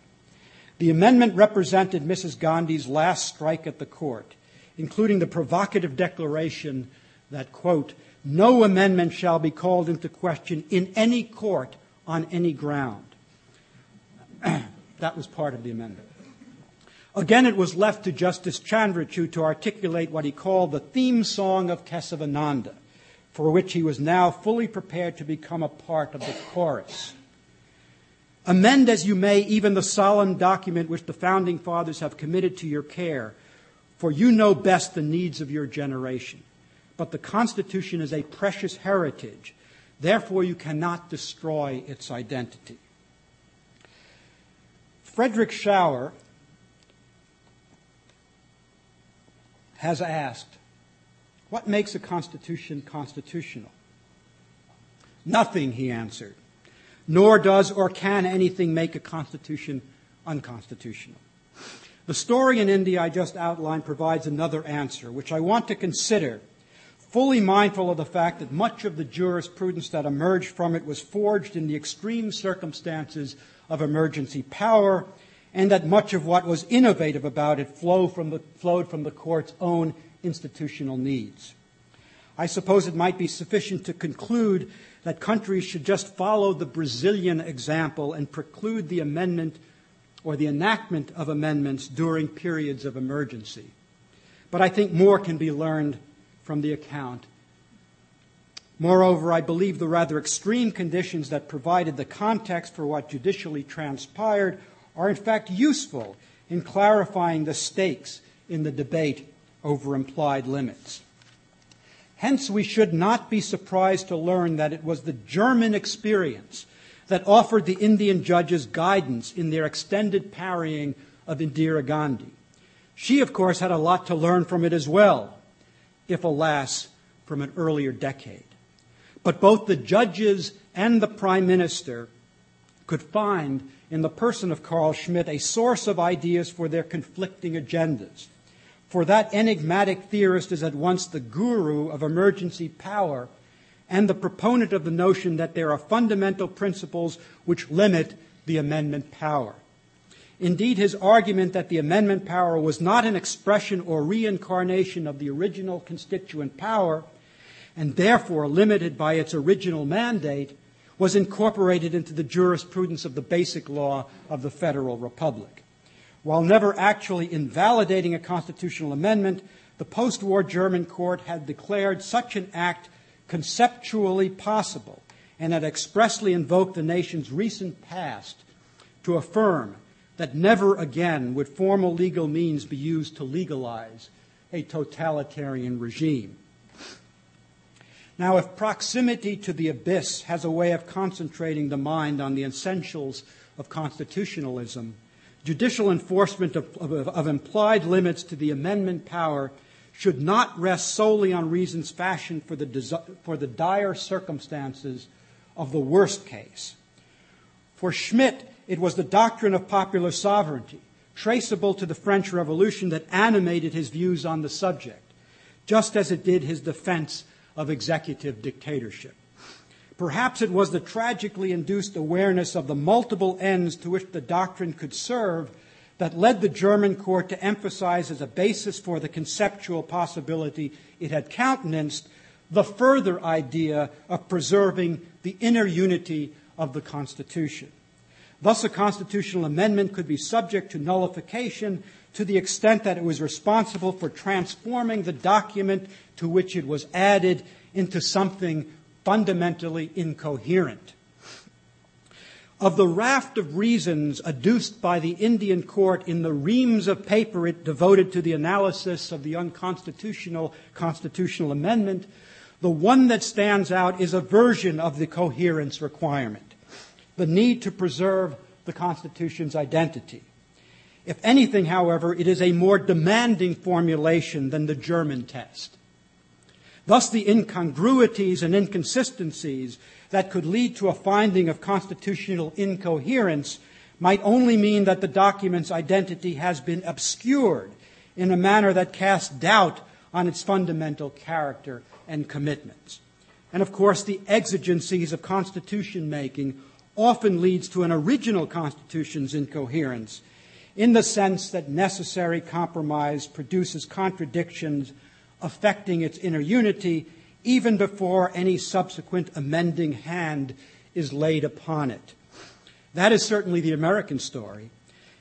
[SPEAKER 2] The amendment represented Mrs. Gandhi's last strike at the court, including the provocative declaration that, quote, no amendment shall be called into question in any court on any ground. <clears throat> that was part of the amendment. Again, it was left to Justice Chandrachud to articulate what he called the theme song of Kesavananda, for which he was now fully prepared to become a part of the chorus. Amend as you may even the solemn document which the founding fathers have committed to your care, for you know best the needs of your generation. But the Constitution is a precious heritage, therefore, you cannot destroy its identity. Frederick Schauer has asked, What makes a constitution constitutional? Nothing, he answered. Nor does or can anything make a constitution unconstitutional. The story in India I just outlined provides another answer, which I want to consider, fully mindful of the fact that much of the jurisprudence that emerged from it was forged in the extreme circumstances of emergency power and that much of what was innovative about it flowed from the, flowed from the court's own institutional needs. I suppose it might be sufficient to conclude that countries should just follow the Brazilian example and preclude the amendment or the enactment of amendments during periods of emergency. But I think more can be learned from the account. Moreover, I believe the rather extreme conditions that provided the context for what judicially transpired are in fact useful in clarifying the stakes in the debate over implied limits. Hence, we should not be surprised to learn that it was the German experience that offered the Indian judges guidance in their extended parrying of Indira Gandhi. She, of course, had a lot to learn from it as well, if alas, from an earlier decade. But both the judges and the prime minister could find in the person of Carl Schmitt a source of ideas for their conflicting agendas. For that enigmatic theorist is at once the guru of emergency power and the proponent of the notion that there are fundamental principles which limit the amendment power. Indeed, his argument that the amendment power was not an expression or reincarnation of the original constituent power, and therefore limited by its original mandate, was incorporated into the jurisprudence of the basic law of the Federal Republic. While never actually invalidating a constitutional amendment, the post war German court had declared such an act conceptually possible and had expressly invoked the nation's recent past to affirm that never again would formal legal means be used to legalize a totalitarian regime. Now, if proximity to the abyss has a way of concentrating the mind on the essentials of constitutionalism, judicial enforcement of, of, of, implied limits to the amendment power should not rest solely on reasons fashioned for the, for the dire circumstances of the worst case. For Schmitt, it was the doctrine of popular sovereignty, traceable to the French Revolution, that animated his views on the subject, just as it did his defense of executive dictatorship. Perhaps it was the tragically induced awareness of the multiple ends to which the doctrine could serve that led the German court to emphasize as a basis for the conceptual possibility it had countenanced the further idea of preserving the inner unity of the Constitution. Thus, a constitutional amendment could be subject to nullification to the extent that it was responsible for transforming the document to which it was added into something fundamentally incoherent. of the raft of reasons adduced by the Indian court in the reams of paper it devoted to the analysis of the unconstitutional constitutional amendment, the one that stands out is a version of the coherence requirement, the need to preserve the Constitution's identity. If anything, however, it is a more demanding formulation than the German test. Thus, the incongruities and inconsistencies that could lead to a finding of constitutional incoherence might only mean that the document's identity has been obscured in a manner that casts doubt on its fundamental character and commitments. And of course, the exigencies of constitution making often leads to an original constitution's incoherence in the sense that necessary compromise produces contradictions affecting its inner unity even before any subsequent amending hand is laid upon it. That is certainly the American story.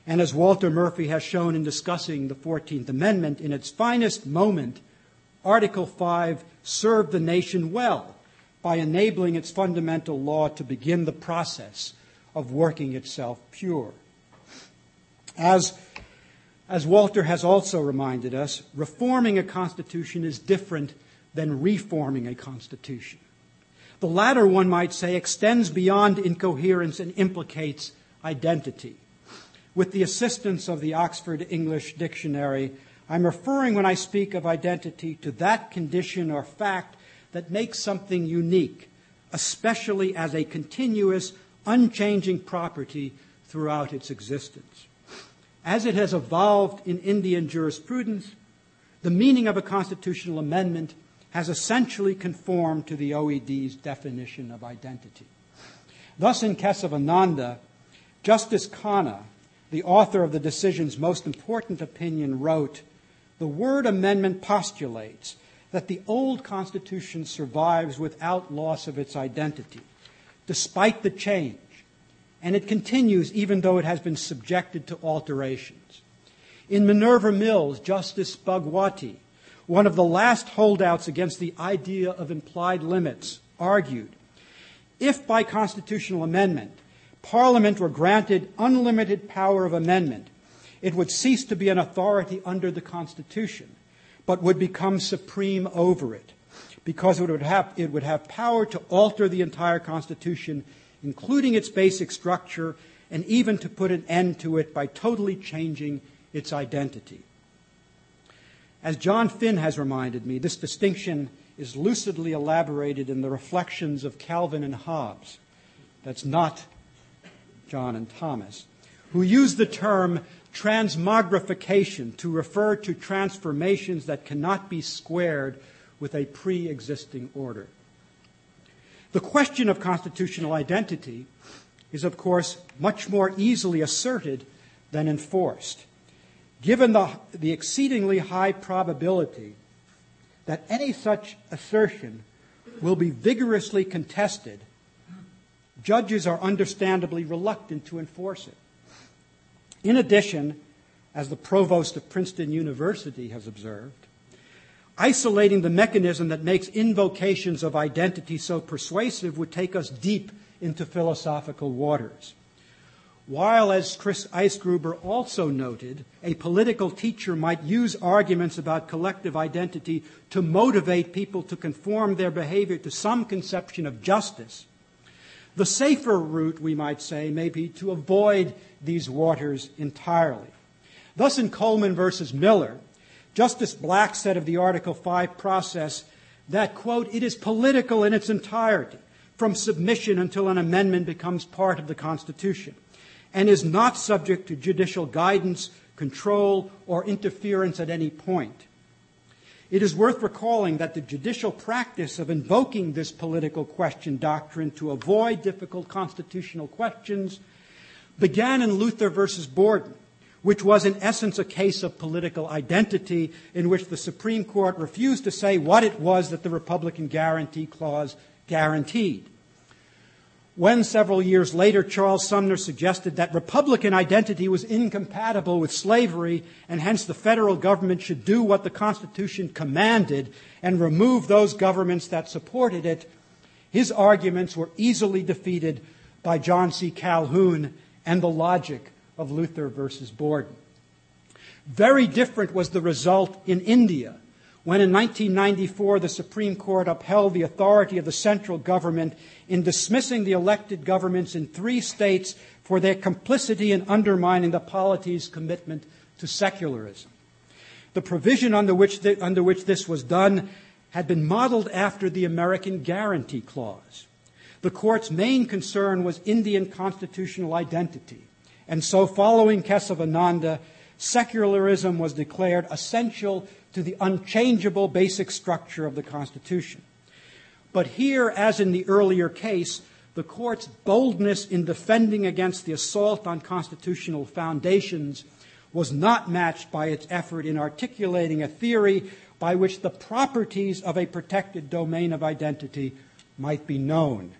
[SPEAKER 2] And as Walter Murphy has shown in discussing the 14th Amendment, in its finest moment, Article 5 served the nation well by enabling its fundamental law to begin the process of working itself pure. As, as Walter has also reminded us, reforming a constitution is different than reforming a constitution. The latter, one might say, extends beyond incoherence and implicates identity. With the assistance of the Oxford English Dictionary, I'm referring when I speak of identity to that condition or fact that makes something unique, especially as a continuous, unchanging property throughout its existence. As it has evolved in Indian jurisprudence, the meaning of a constitutional amendment has essentially conformed to the OED's definition of identity. Thus, in Kesavananda, Justice Khanna, the author of the decision's most important opinion, wrote The word amendment postulates that the old Constitution survives without loss of its identity, despite the change, and it continues even though it has been subjected to alterations. In Minerva Mills, Justice Bhagwati one of the last holdouts against the idea of implied limits, argued if by constitutional amendment Parliament were granted unlimited power of amendment, it would cease to be an authority under the Constitution, but would become supreme over it, because it would have, it would have power to alter the entire Constitution, including its basic structure, and even to put an end to it by totally changing its identity. As John Finn has reminded me, this distinction is lucidly elaborated in the reflections of Calvin and Hobbes. That's not John and Thomas, who use the term transmogrification to refer to transformations that cannot be squared with a pre existing order. The question of constitutional identity is, of course, much more easily asserted than enforced given the, the exceedingly high probability that any such assertion will be vigorously contested, judges are understandably reluctant to enforce it. In addition, as the provost of Princeton University has observed, isolating the mechanism that makes invocations of identity so persuasive would take us deep into philosophical waters. While, as Chris Eisgruber also noted, a political teacher might use arguments about collective identity to motivate people to conform their behavior to some conception of justice, the safer route, we might say, may be to avoid these waters entirely. Thus, in Coleman versus Miller, Justice Black said of the Article 5 process that, quote, it is political in its entirety, from submission until an amendment becomes part of the Constitution and is not subject to judicial guidance, control, or interference at any point. It is worth recalling that the judicial practice of invoking this political question doctrine to avoid difficult constitutional questions began in Luther versus Borden, which was in essence a case of political identity in which the Supreme Court refused to say what it was that the Republican Guarantee Clause guaranteed when several years later Charles Sumner suggested that Republican identity was incompatible with slavery and hence the federal government should do what the Constitution commanded and remove those governments that supported it, his arguments were easily defeated by John C. Calhoun and the logic of Luther versus Borden. Very different was the result in India when in 1994 the Supreme Court upheld the authority of the central government in dismissing the elected governments in three states for their complicity in undermining the polity's commitment to secularism. The provision under which, the, under which this was done had been modeled after the American Guarantee Clause. The court's main concern was Indian constitutional identity. And so, following Kesavananda, secularism was declared essential to the unchangeable basic structure of the Constitution. But here, as in the earlier case, the court's boldness in defending against the assault on constitutional foundations was not matched by its effort in articulating a theory by which the properties of a protected domain of identity might be known.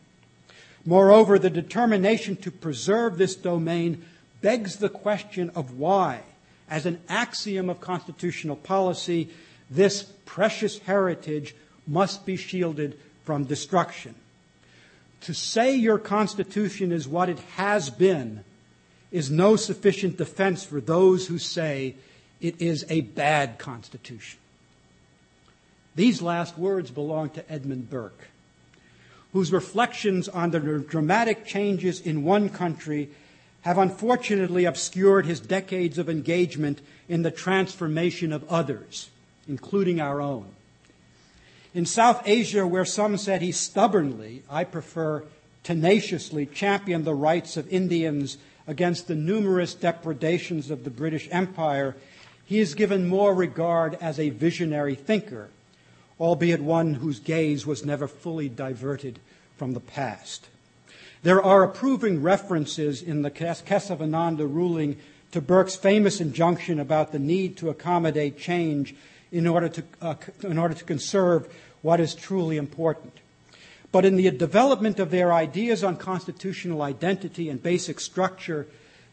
[SPEAKER 2] Moreover, the determination to preserve this domain begs the question of why, as an axiom of constitutional policy, this precious heritage must be shielded from destruction. To say your Constitution is what it has been is no sufficient defense for those who say it is a bad Constitution. These last words belong to Edmund Burke, whose reflections on the dramatic changes in one country have unfortunately obscured his decades of engagement in the transformation of others, including our own. In South Asia, where some said he stubbornly, I prefer tenaciously, championed the rights of Indians against the numerous depredations of the British Empire, he is given more regard as a visionary thinker, albeit one whose gaze was never fully diverted from the past. There are approving references in the Kesavananda ruling to Burke's famous injunction about the need to accommodate change in order to, uh, in order to conserve what is truly important. But in the development of their ideas on constitutional identity and basic structure,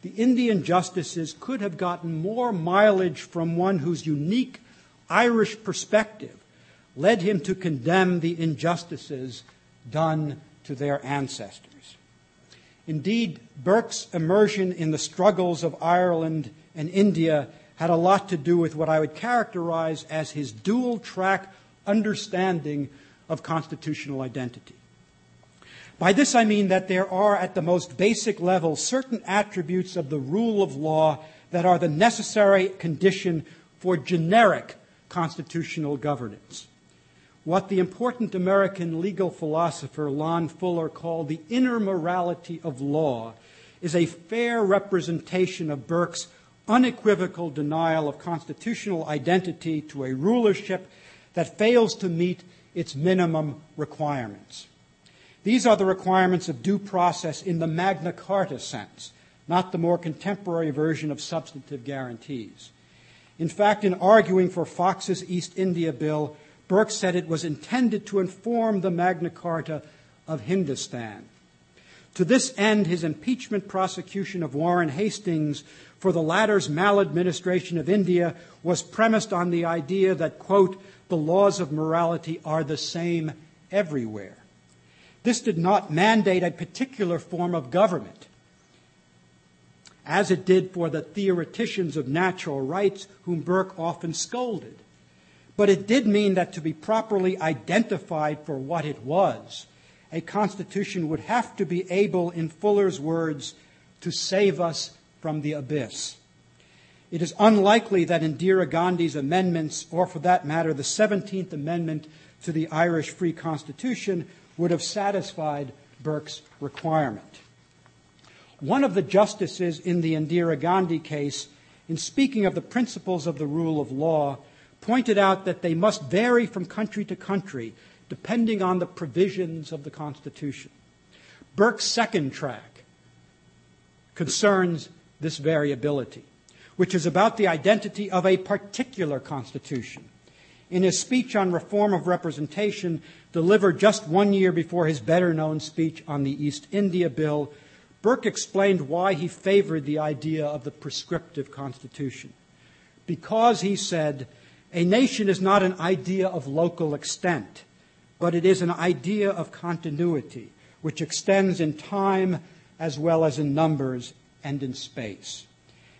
[SPEAKER 2] the Indian justices could have gotten more mileage from one whose unique Irish perspective led him to condemn the injustices done to their ancestors. Indeed, Burke's immersion in the struggles of Ireland and India had a lot to do with what I would characterize as his dual track understanding of constitutional identity. By this I mean that there are, at the most basic level, certain attributes of the rule of law that are the necessary condition for generic constitutional governance. What the important American legal philosopher Lon Fuller called the inner morality of law is a fair representation of Burke's unequivocal denial of constitutional identity to a rulership that fails to meet its minimum requirements. These are the requirements of due process in the Magna Carta sense, not the more contemporary version of substantive guarantees. In fact, in arguing for Fox's East India Bill, Burke said it was intended to inform the Magna Carta of Hindustan. To this end, his impeachment prosecution of Warren Hastings for the latter's maladministration of India was premised on the idea that, quote, the laws of morality are the same everywhere. This did not mandate a particular form of government, as it did for the theoreticians of natural rights whom Burke often scolded. But it did mean that to be properly identified for what it was, a constitution would have to be able, in Fuller's words, to save us from the abyss. It is unlikely that Indira Gandhi's amendments, or for that matter, the 17th Amendment to the Irish Free Constitution, would have satisfied Burke's requirement. One of the justices in the Indira Gandhi case, in speaking of the principles of the rule of law, pointed out that they must vary from country to country depending on the provisions of the Constitution. Burke's second track concerns this variability, which is about the identity of a particular Constitution. In his speech on reform of representation, delivered just one year before his better known speech on the East India Bill, Burke explained why he favored the idea of the prescriptive Constitution. Because, he said, a nation is not an idea of local extent, but it is an idea of continuity, which extends in time as well as in numbers and in space.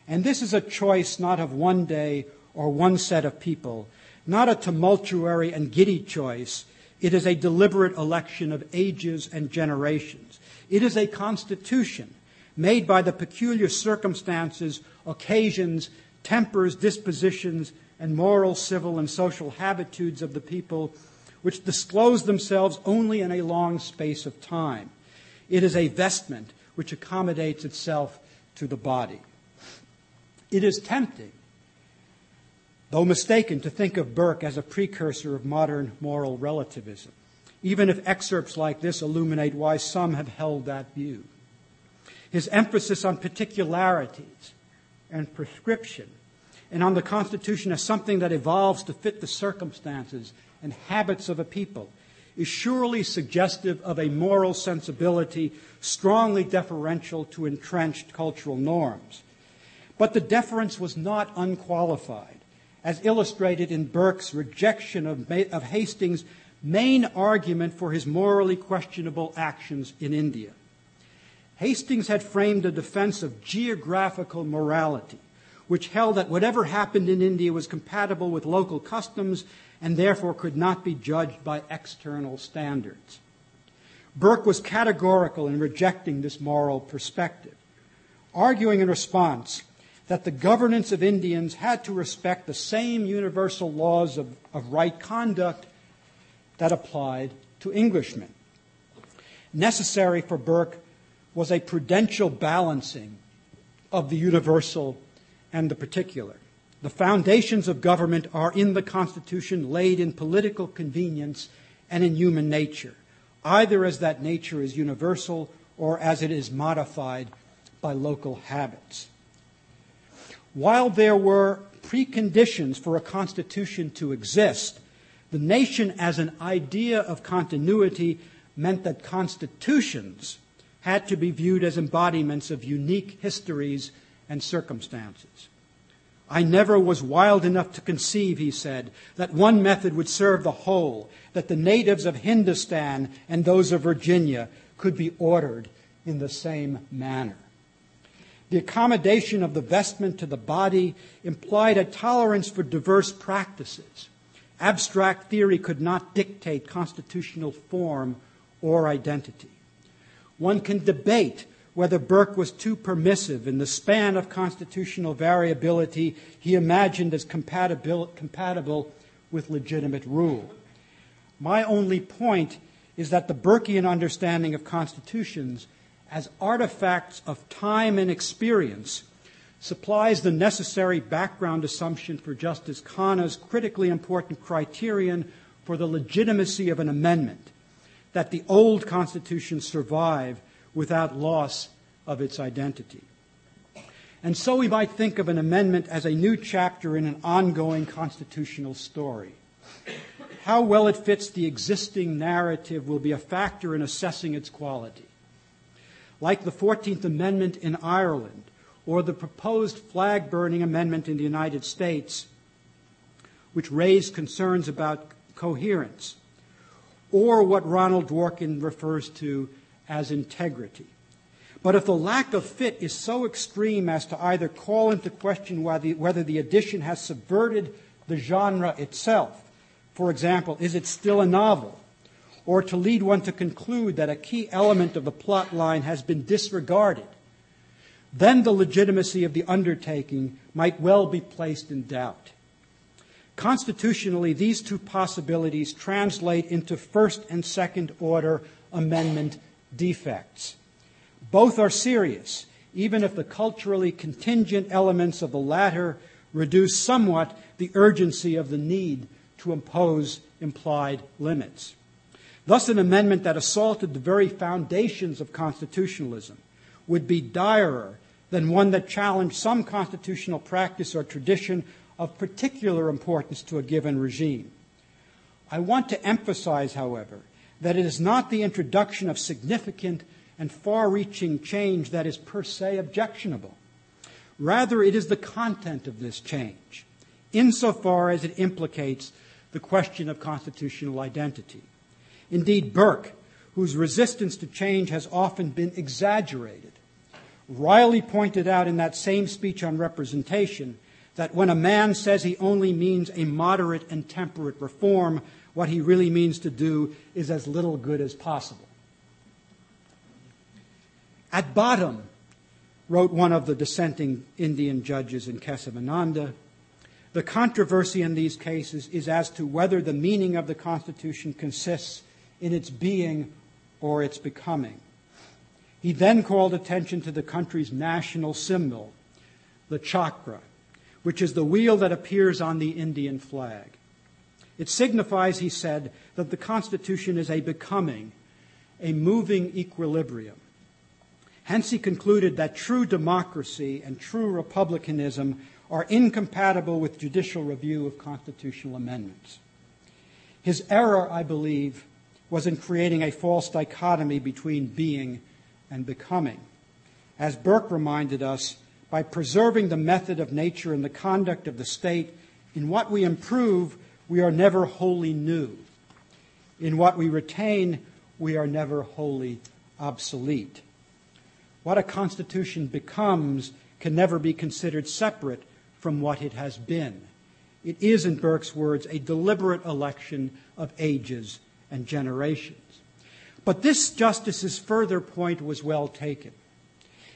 [SPEAKER 2] And this is a choice not of one day or one set of people, not a tumultuary and giddy choice. It is a deliberate election of ages and generations. It is a constitution made by the peculiar circumstances, occasions, tempers, dispositions, and moral, civil, and social habitudes of the people, which disclose themselves only in a long space of time. It is a vestment which accommodates itself to the body. It is tempting, though mistaken, to think of Burke as a precursor of modern moral relativism, even if excerpts like this illuminate why some have held that view. His emphasis on particularities and prescription and on the Constitution as something that evolves to fit the circumstances and habits of a people is surely suggestive of a moral sensibility strongly deferential to entrenched cultural norms. But the deference was not unqualified, as illustrated in Burke's rejection of, of Hastings' main argument for his morally questionable actions in India. Hastings had framed a defense of geographical morality, which held that whatever happened in India was compatible with local customs and therefore could not be judged by external standards. Burke was categorical in rejecting this moral perspective, arguing in response that the governance of Indians had to respect the same universal laws of, of right conduct that applied to Englishmen. Necessary for Burke was a prudential balancing of the universal and the particular. The foundations of government are in the Constitution laid in political convenience and in human nature, either as that nature is universal or as it is modified by local habits. While there were preconditions for a constitution to exist, the nation as an idea of continuity meant that constitutions had to be viewed as embodiments of unique histories and circumstances. I never was wild enough to conceive, he said, that one method would serve the whole, that the natives of Hindustan and those of Virginia could be ordered in the same manner. The accommodation of the vestment to the body implied a tolerance for diverse practices. Abstract theory could not dictate constitutional form or identity. One can debate whether Burke was too permissive in the span of constitutional variability he imagined as compatible, compatible with legitimate rule. My only point is that the Burkean understanding of constitutions as artifacts of time and experience supplies the necessary background assumption for Justice Khanna's critically important criterion for the legitimacy of an amendment that the old Constitution survive without loss of its identity. And so we might think of an amendment as a new chapter in an ongoing constitutional story. How well it fits the existing narrative will be a factor in assessing its quality. Like the 14th Amendment in Ireland or the proposed flag burning amendment in the United States, which raised concerns about coherence, or what Ronald Dworkin refers to as integrity. But if the lack of fit is so extreme as to either call into question whether the edition has subverted the genre itself, for example, is it still a novel? Or to lead one to conclude that a key element of the plot line has been disregarded, then the legitimacy of the undertaking might well be placed in doubt. Constitutionally, these two possibilities translate into first and second order amendment defects. Both are serious, even if the culturally contingent elements of the latter reduce somewhat the urgency of the need to impose implied limits. Thus, an amendment that assaulted the very foundations of constitutionalism would be direr than one that challenged some constitutional practice or tradition of particular importance to a given regime. I want to emphasize, however, that it is not the introduction of significant and far reaching change that is per se objectionable. Rather, it is the content of this change, insofar as it implicates the question of constitutional identity. Indeed, Burke, whose resistance to change has often been exaggerated. wryly pointed out in that same speech on representation that when a man says he only means a moderate and temperate reform, what he really means to do is as little good as possible. At bottom, wrote one of the dissenting Indian judges in Kesavananda, the controversy in these cases is as to whether the meaning of the Constitution consists in its being or its becoming. He then called attention to the country's national symbol, the chakra, which is the wheel that appears on the Indian flag. It signifies, he said, that the Constitution is a becoming, a moving equilibrium. Hence, he concluded that true democracy and true republicanism are incompatible with judicial review of constitutional amendments. His error, I believe, was in creating a false dichotomy between being and becoming. As Burke reminded us, by preserving the method of nature and the conduct of the state, in what we improve, we are never wholly new. In what we retain, we are never wholly obsolete. What a constitution becomes can never be considered separate from what it has been. It is, in Burke's words, a deliberate election of ages and generations. But this justice's further point was well taken.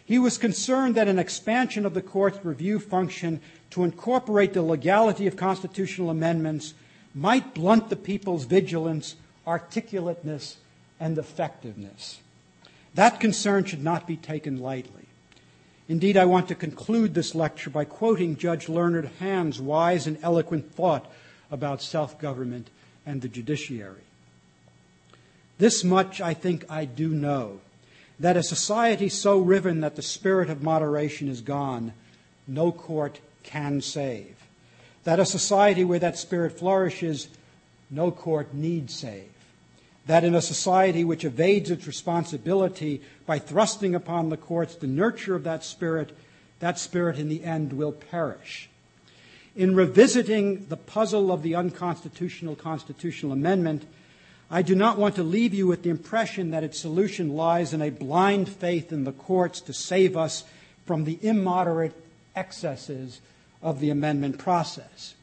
[SPEAKER 2] He was concerned that an expansion of the court's review function to incorporate the legality of constitutional amendments might blunt the people's vigilance, articulateness, and effectiveness. That concern should not be taken lightly. Indeed, I want to conclude this lecture by quoting Judge Learned Hand's wise and eloquent thought about self government and the judiciary. This much I think I do know that a society so riven that the spirit of moderation is gone, no court can save. That a society where that spirit flourishes, no court need save that in a society which evades its responsibility by thrusting upon the courts the nurture of that spirit, that spirit in the end will perish. In revisiting the puzzle of the unconstitutional constitutional amendment, I do not want to leave you with the impression that its solution lies in a blind faith in the courts to save us from the immoderate excesses of the amendment process.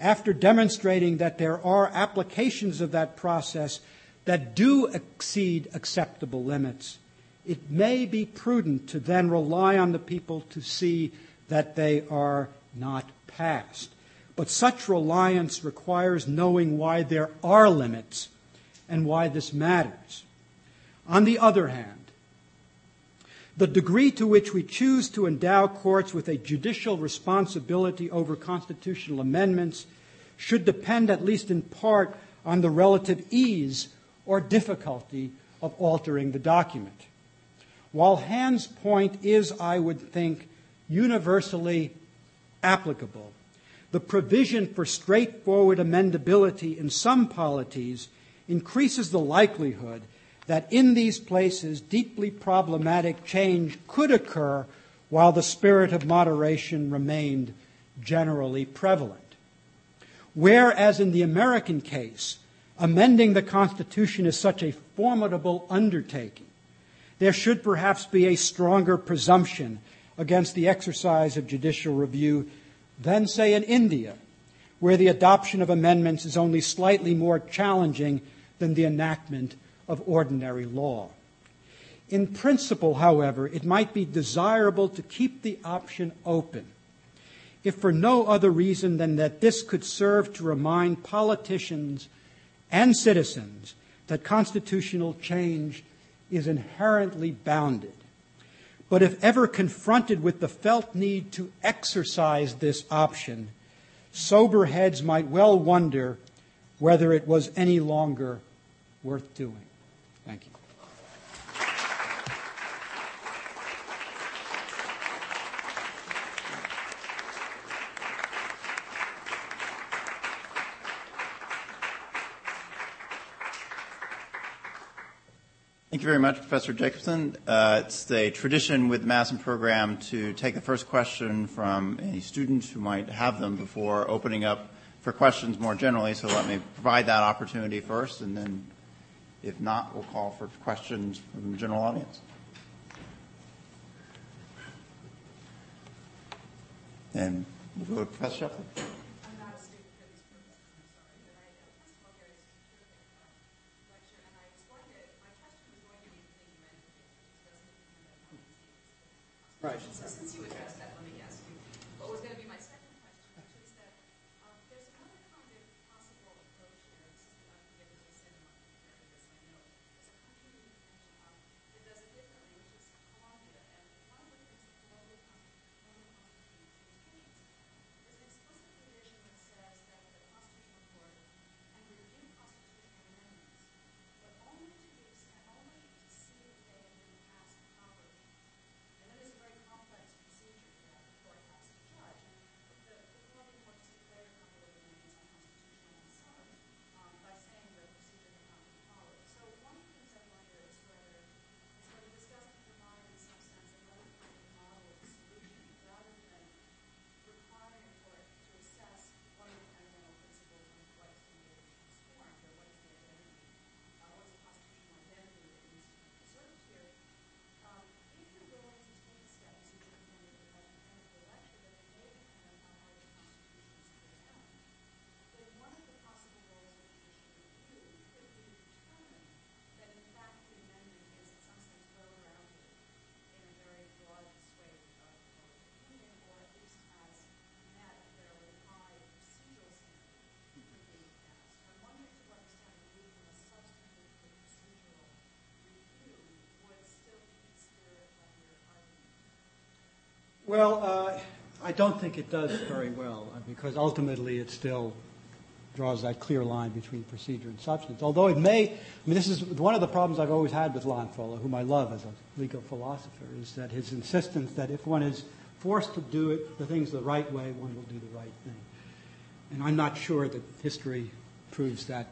[SPEAKER 2] After demonstrating that there are applications of that process that do exceed acceptable limits, it may be prudent to then rely on the people to see that they are not passed. But such reliance requires knowing why there are limits and why this matters. On the other hand, the degree to which we choose to endow courts with a judicial responsibility over constitutional amendments should depend, at least in part, on the relative ease or difficulty of altering the document. While Hand's point is, I would think, universally applicable, the provision for straightforward amendability in some polities increases the likelihood that in these places deeply problematic change could occur while the spirit of moderation remained generally prevalent. Whereas in the American case, amending the Constitution is such a formidable undertaking, there should perhaps be a stronger presumption against the exercise of judicial review than, say, in India, where the adoption of amendments is only slightly more challenging than the enactment of ordinary law. In principle, however, it might be desirable to keep the option open, if for no other reason than that this could serve to remind politicians and citizens that constitutional change is inherently bounded. But if ever confronted with the felt need to exercise this option, sober heads might well wonder whether it was any longer worth doing. Thank you.
[SPEAKER 1] Thank you very much, Professor Jacobsohn. Uh, it's the tradition with the Madison program to take the first question from any students who might have them before opening up for questions more generally. So let me provide that opportunity first, and then If not, we'll call for questions from the general audience. And we'll go to Professor Scheffler.
[SPEAKER 2] Right.
[SPEAKER 3] So since you addressed that, let me ask you, what was going to be my second question, which is that um, there's another kind of possible approach here. This is not to get into the same amount of this, I know. There's a country um, that does it differently, which is Colombia. And one of the things that Colombia Constitution contains is an explicit provision that says that the Constitutional Court can review constitutional amendments, but only to the extent, only to see if they have been passed properly. And it is a very complex procedure for that the court has to judge. And the, the Colombian court just declared a couple of amendments unconstitutional in some, um, by saying the procedure had not been followed. So one of the things I wonder is whether, is whether this doesn't provide, in some sense, another kind of model of solution, rather than requiring a court to assess what are the fundamental principles on what is to be transformed, or what is the identity, uh, what is the constitutional identity that needs to be preserved here. Um, if you're willing to take a step, as you indicated at the end of the lecture, that it may depend on how the Constitution is presented, then one of the possible roles of judicial review could be to determine that, in fact, the amendment is, in some sense, well-grounded in a very broad swathe of public opinion, or at least has met a fairly high procedural standard for being passed. I'm wondering to what extent a move from a substantive to a procedural review would still keep the spirit of your argument.
[SPEAKER 2] Well, uh, I don't think it does very well uh, because ultimately it still draws that clear line between procedure and substance. Although it may, I mean, this is one of the problems I've always had with Lon Fuller, whom I love as a legal philosopher, is that his insistence that if one is forced to do it, the things the right way, one will do the right thing. And I'm not sure that history proves that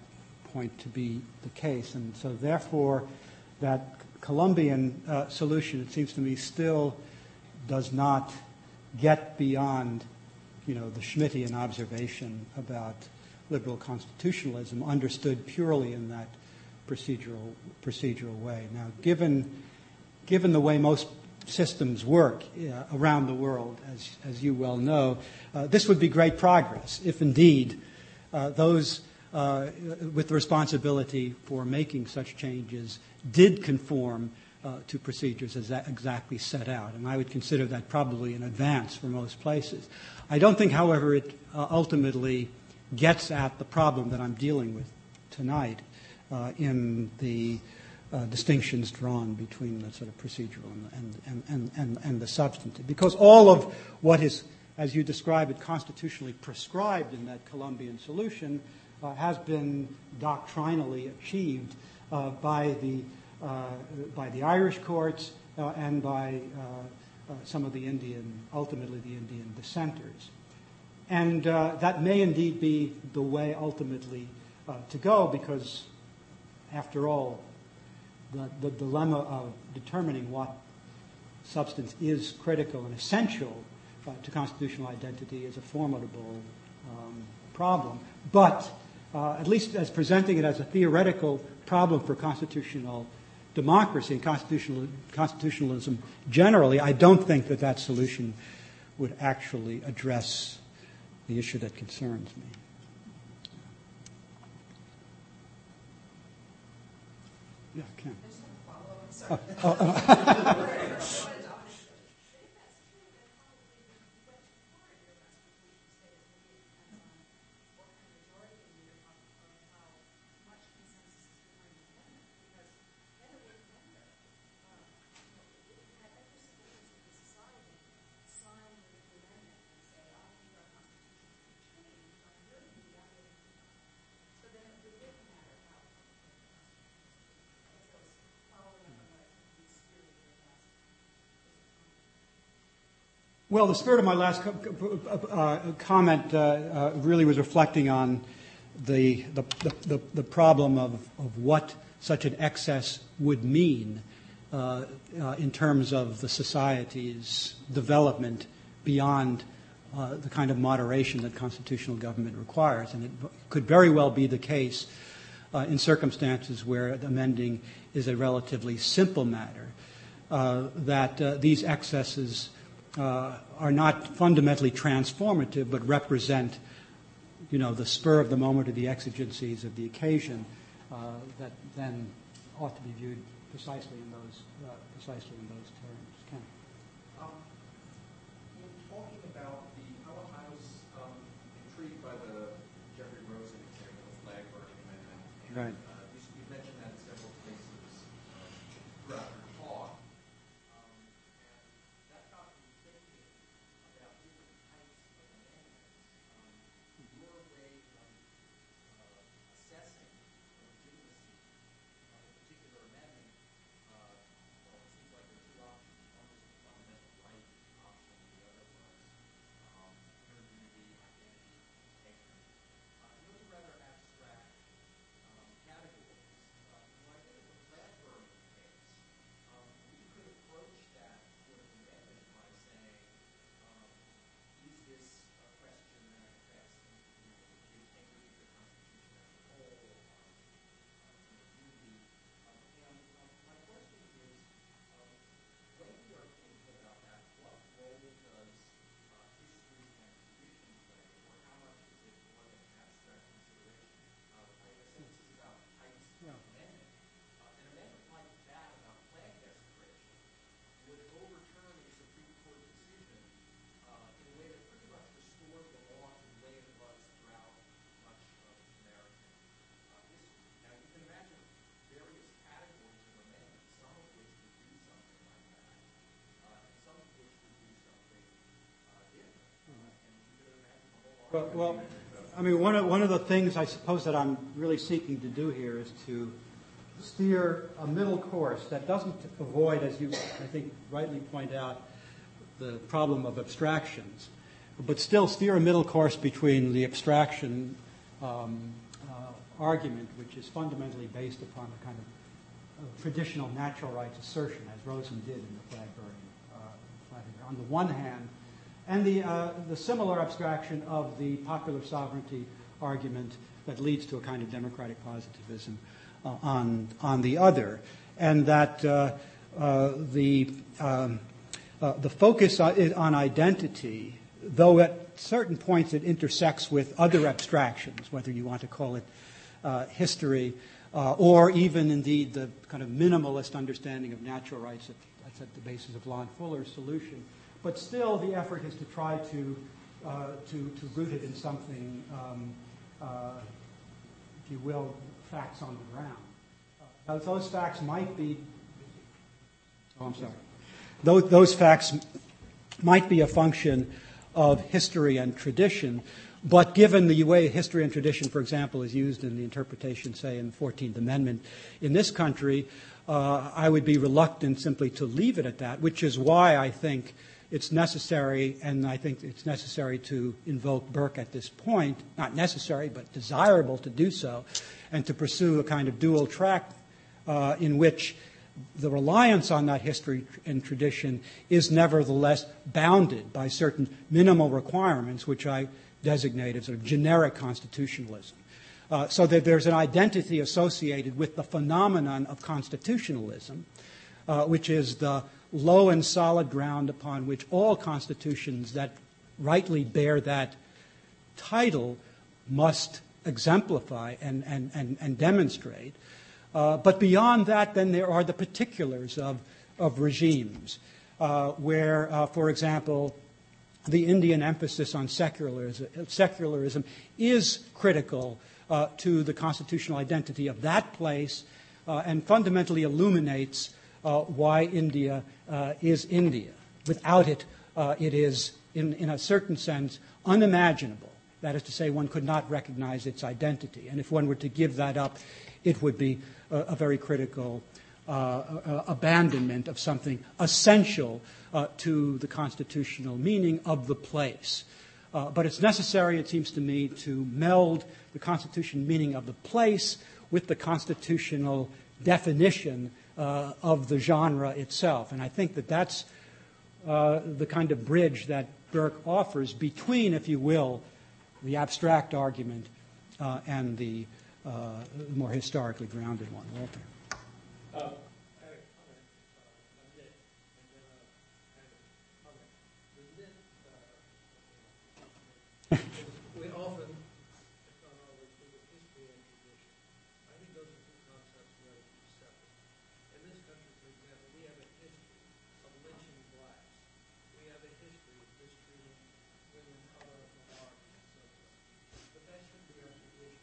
[SPEAKER 2] point to be the case. And so, therefore, that Colombian uh, solution, it seems to me, still does not get beyond, you know, the Schmittian observation about liberal constitutionalism, understood purely in that procedural procedural way. Now, given given the way most systems work uh, around the world, as as you well know, uh, this would be great progress if indeed uh, those uh, with the responsibility for making such changes did conform to procedures as exactly set out. And I would consider that probably an advance for most places. I don't think, however, it uh, ultimately gets at the problem that I'm dealing with tonight uh, in the uh, distinctions drawn between the sort of procedural and, and, and, and, and the substantive. Because all of what is, as you describe it, constitutionally prescribed in that Colombian solution uh, has been doctrinally achieved uh, by the uh, by the Irish courts uh, and by uh, some of the Indian, ultimately the Indian dissenters. And that may indeed be the way ultimately to go because, after all, the, the dilemma of determining what substance is critical and essential uh, to constitutional identity is a formidable um, problem. But uh, at least as presenting it as a theoretical problem for constitutional democracy and constitutional, constitutionalism generally, I don't think that that solution would actually address the issue that concerns me. Yeah, Ken.
[SPEAKER 3] Oh, oh, oh. <laughs> <laughs>
[SPEAKER 2] Well, the spirit of my last co- uh, comment uh, uh, really was reflecting on the, the, the, the, problem of, of what such an excess would mean uh, uh, in terms of the society's development beyond uh, the kind of moderation that constitutional government requires. And it could very well be the case uh, in circumstances where amending is a relatively simple matter, uh, that uh, these excesses uh, are not fundamentally transformative but represent you know, the spur of the moment or the exigencies of the occasion uh, that then ought to be viewed precisely in those, uh, precisely in those terms. Ken?
[SPEAKER 4] Um, in talking about the, I was um, intrigued by the Jeffrey Rosen example, the flag burning amendment.
[SPEAKER 2] Right. Well, I mean, one of, one of the things I suppose that I'm really seeking to do here is to steer a middle course that doesn't avoid, as you, I think, rightly point out, the problem of abstractions, but still steer a middle course between the abstraction um, uh, argument, which is fundamentally based upon a kind of uh, traditional natural rights assertion, as Rosen did in the flag. Uh, on the one hand, and the, uh, the similar abstraction of the popular sovereignty argument that leads to a kind of democratic positivism uh, on, on the other. And that uh, uh the, um, uh, the focus on, on identity, though at certain points it intersects with other abstractions, whether you want to call it uh, history or even indeed the kind of minimalist understanding of natural rights that, that's at the basis of Lon Fuller's solution but still, the effort is to try to, uh, to, to root it in something, um, uh, if you will, facts on the ground. Uh, those facts might be, oh, I'm sorry. Those, those facts might be a function of history and tradition, but given the way history and tradition, for example, is used in the interpretation, say, in the 14th Amendment in this country, uh, I would be reluctant simply to leave it at that, which is why I think it's necessary, and I think it's necessary to invoke Burke at this point, not necessary, but desirable to do so, and to pursue a kind of dual track uh, in which the reliance on that history and tradition is nevertheless bounded by certain minimal requirements, which I designate as sort of generic constitutionalism. Uh, so that there's an identity associated with the phenomenon of constitutionalism, uh, which is the low and solid ground upon which all constitutions that rightly bear that title must exemplify and, and, and, and demonstrate. Uh, but beyond that, then there are the particulars of, of regimes, uh, where, uh, for example, the Indian emphasis on secularism, secularism is critical uh, to the constitutional identity of that place uh, and fundamentally illuminates why India uh, is India. Without it, uh, it is, in, in a certain sense, unimaginable. That is to say, one could not recognize its identity. And if one were to give that up, it would be a, a very critical uh, uh, abandonment of something essential uh, to the constitutional meaning of the place. but it's necessary, it seems to me, to meld the constitutional meaning of the place with the constitutional definition uh, of the genre itself. And I think that that's uh, the kind of bridge that Burke offers between, if you will, the abstract argument uh, and the uh, the more historically grounded one. Walter.
[SPEAKER 5] Uh, I had a comment uh, on Nick, and then a kind of comment. The Nick, uh, we often, if not always, think of history and tradition. I think those are two concepts relatively separate. In this country, for example, we have a history of lynching blacks. We have a history of mistreating women, other minorities, and so forth. But that should be our tradition.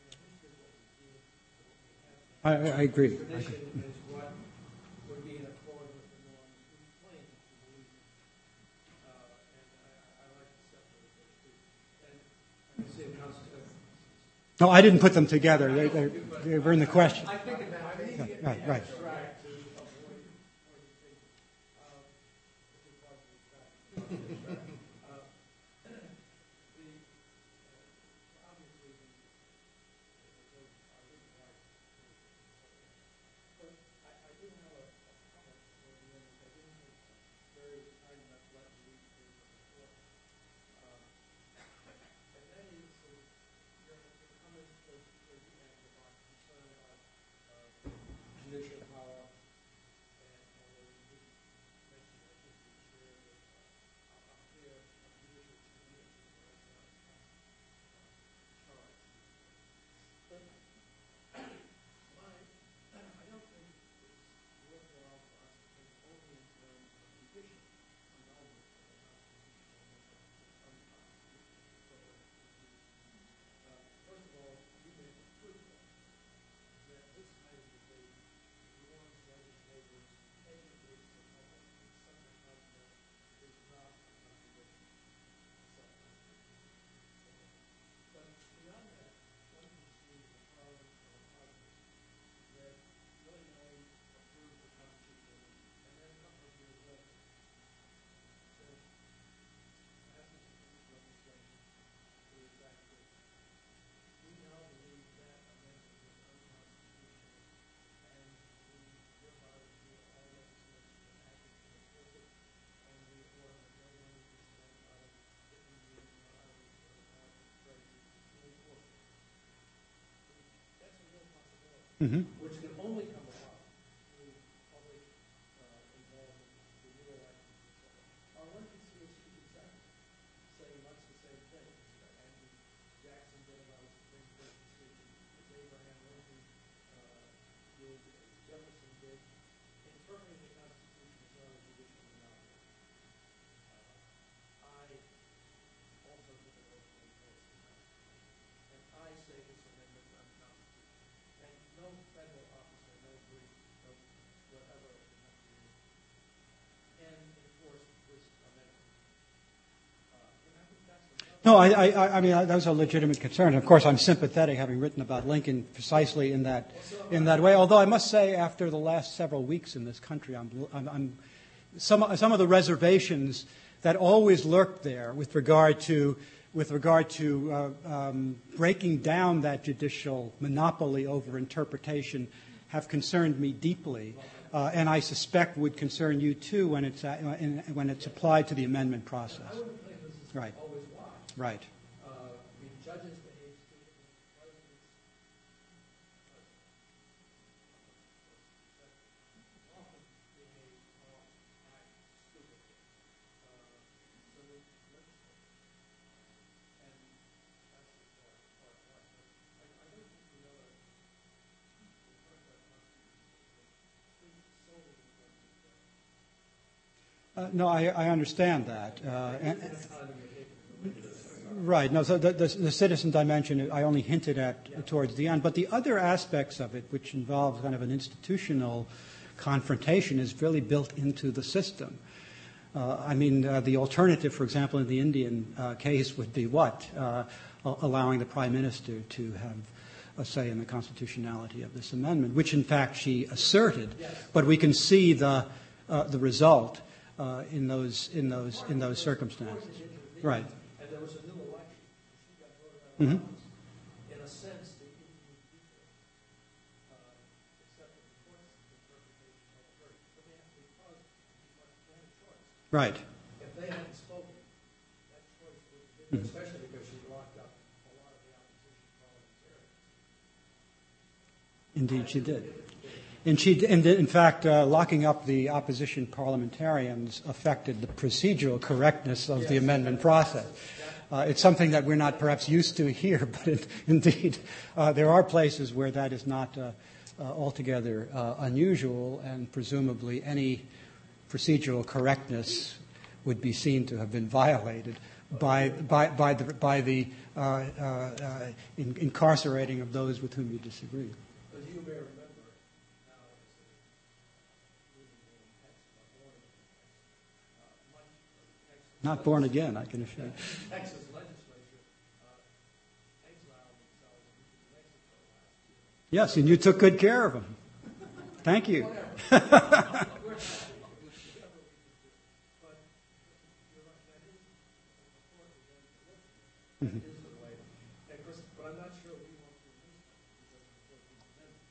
[SPEAKER 5] You know, history is what we did, what we have done.
[SPEAKER 2] I, I agree. I
[SPEAKER 5] Tradition
[SPEAKER 2] agree.
[SPEAKER 5] is what would be in accord with the norms we claim to believe in. Uh, and I, I like to separate those two. And I can see the agree.
[SPEAKER 2] No, I didn't put them together. They, were in the question.
[SPEAKER 5] I think about, I think it
[SPEAKER 2] Right, right.
[SPEAKER 5] abstract to avoid, or to think, uh, if we possibly try. Uh, The, uh, obviously, the, uh, those are written right. But I, I do have a, a comment for the end, which I didn't think very kind enough to let me read through before. Uh, And that is, uh, your, your comments towards, towards the end about concern about, uh, judicial power, and, although you didn't mention, I think you shared that, uh, a clear judicial community was, uh, charged. But my, I don't think it's worthwhile for us to think only in terms of judicial annulment of the constitutional and unconstitutional sort of disease. Uh, first of all, you make a good point that this kind of debate warns legislators, educates the public that such a concept is not a contradiction. But beyond that, one can see the harm or positive that willy-nilly approve the Constitution and then a couple of years later says, passes a piece of legislation to the exact date. We now believe that amendment is unconstitutional and we hereby repeal all legislation enacted to enforce it and we order that no money be spent out of written meeting or out of the American treasury to enforce it. That's a real possibility
[SPEAKER 2] hmm
[SPEAKER 5] which can only come about through public uh, involvement, through new elections, et cetera. Or one can see a chief executive saying much the same thing as Andrew Jackson did about his Supreme Court decision, as Abraham Lincoln uh, did, as Jefferson did, interpreting the Constitution as not a judicial monopoly. Uh, I also think it ought to enforce the Constitution. And I say this amendment is unconstitutional. And no federal officer, no brief, no whatever in the country can enforce this amendment. Uh, and I think that's another.
[SPEAKER 2] No, I, mean, that was a legitimate concern. Of course, I'm sympathetic, having written about Lincoln precisely in that, in that way. Although I must say, after the last several weeks in this country, some, of the reservations that always lurked there with regard to, with regard to uh, um, breaking down that judicial monopoly over interpretation have concerned me deeply. Uh, and I suspect would concern you too when it's, uh, when it's applied to the amendment process. Right. Right.
[SPEAKER 5] Uh, I judges behave stupidly, presidents, often behave or act stupidly. Uh.
[SPEAKER 2] Uh, no, I, I understand that. Uh, and,
[SPEAKER 5] Kind of behavior.
[SPEAKER 2] Right. No, so the, the, the citizen dimension I only hinted at towards the end, but the other aspects of it, which involves kind of an institutional confrontation, is really built into the system. Uh, I mean, uh, the alternative, for example, in the Indian uh, case would be what? Uh, allowing the prime minister to have a say in the constitutionality of this amendment, which in fact she asserted. But we can see the, uh, the result uh, in, those, in, those, in those circumstances. Right.
[SPEAKER 5] And there was a new election. She got voted out of
[SPEAKER 2] Mhm.
[SPEAKER 5] office. In a sense, the Indian people uh, the court's interpretation of the verdict. But they had, because, because they had a choice.
[SPEAKER 2] Right.
[SPEAKER 5] If they hadn't spoken, that choice would have been, especially because she locked up a lot of the opposition parliamentarians.
[SPEAKER 2] Indeed, she did. And she, and in fact, uh, locking up the opposition parliamentarians affected the procedural correctness of the amendment process. Uh, it's something that we're not perhaps used to here, <laughs> but indeed, uh, there are places where that is not uh, altogether unusual, and presumably any procedural correctness would be seen to have been violated by, the, incarcerating of those with whom you disagree.
[SPEAKER 5] But you may remember
[SPEAKER 2] Not born again, I can assure you.
[SPEAKER 5] Texas legislature uh, exiled themselves into Mexico.
[SPEAKER 2] Yes, and you took good care of them. Thank you.
[SPEAKER 5] That is the way. And of course, but I'm not sure we want to use that because of the Fourteenth Amendment.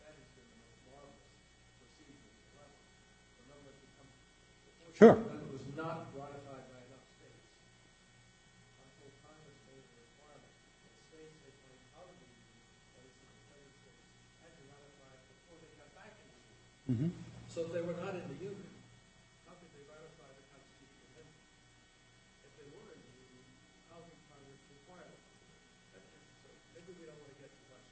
[SPEAKER 5] That has been the most marvelous procedure ever. Remember, it become, the
[SPEAKER 2] Sure.
[SPEAKER 5] Fourteenth Amendment was not ratified by enough states until Congress made a requirement that states they claim out of the Union, that is, the Confederate States, had to ratify it before they got back in the Union. Mm-hmm. So if they were not in the Union, how could they ratify the Constitutional Amendment? If they were in the Union, how could Congress require them? to do it? So maybe we don't want to get too much.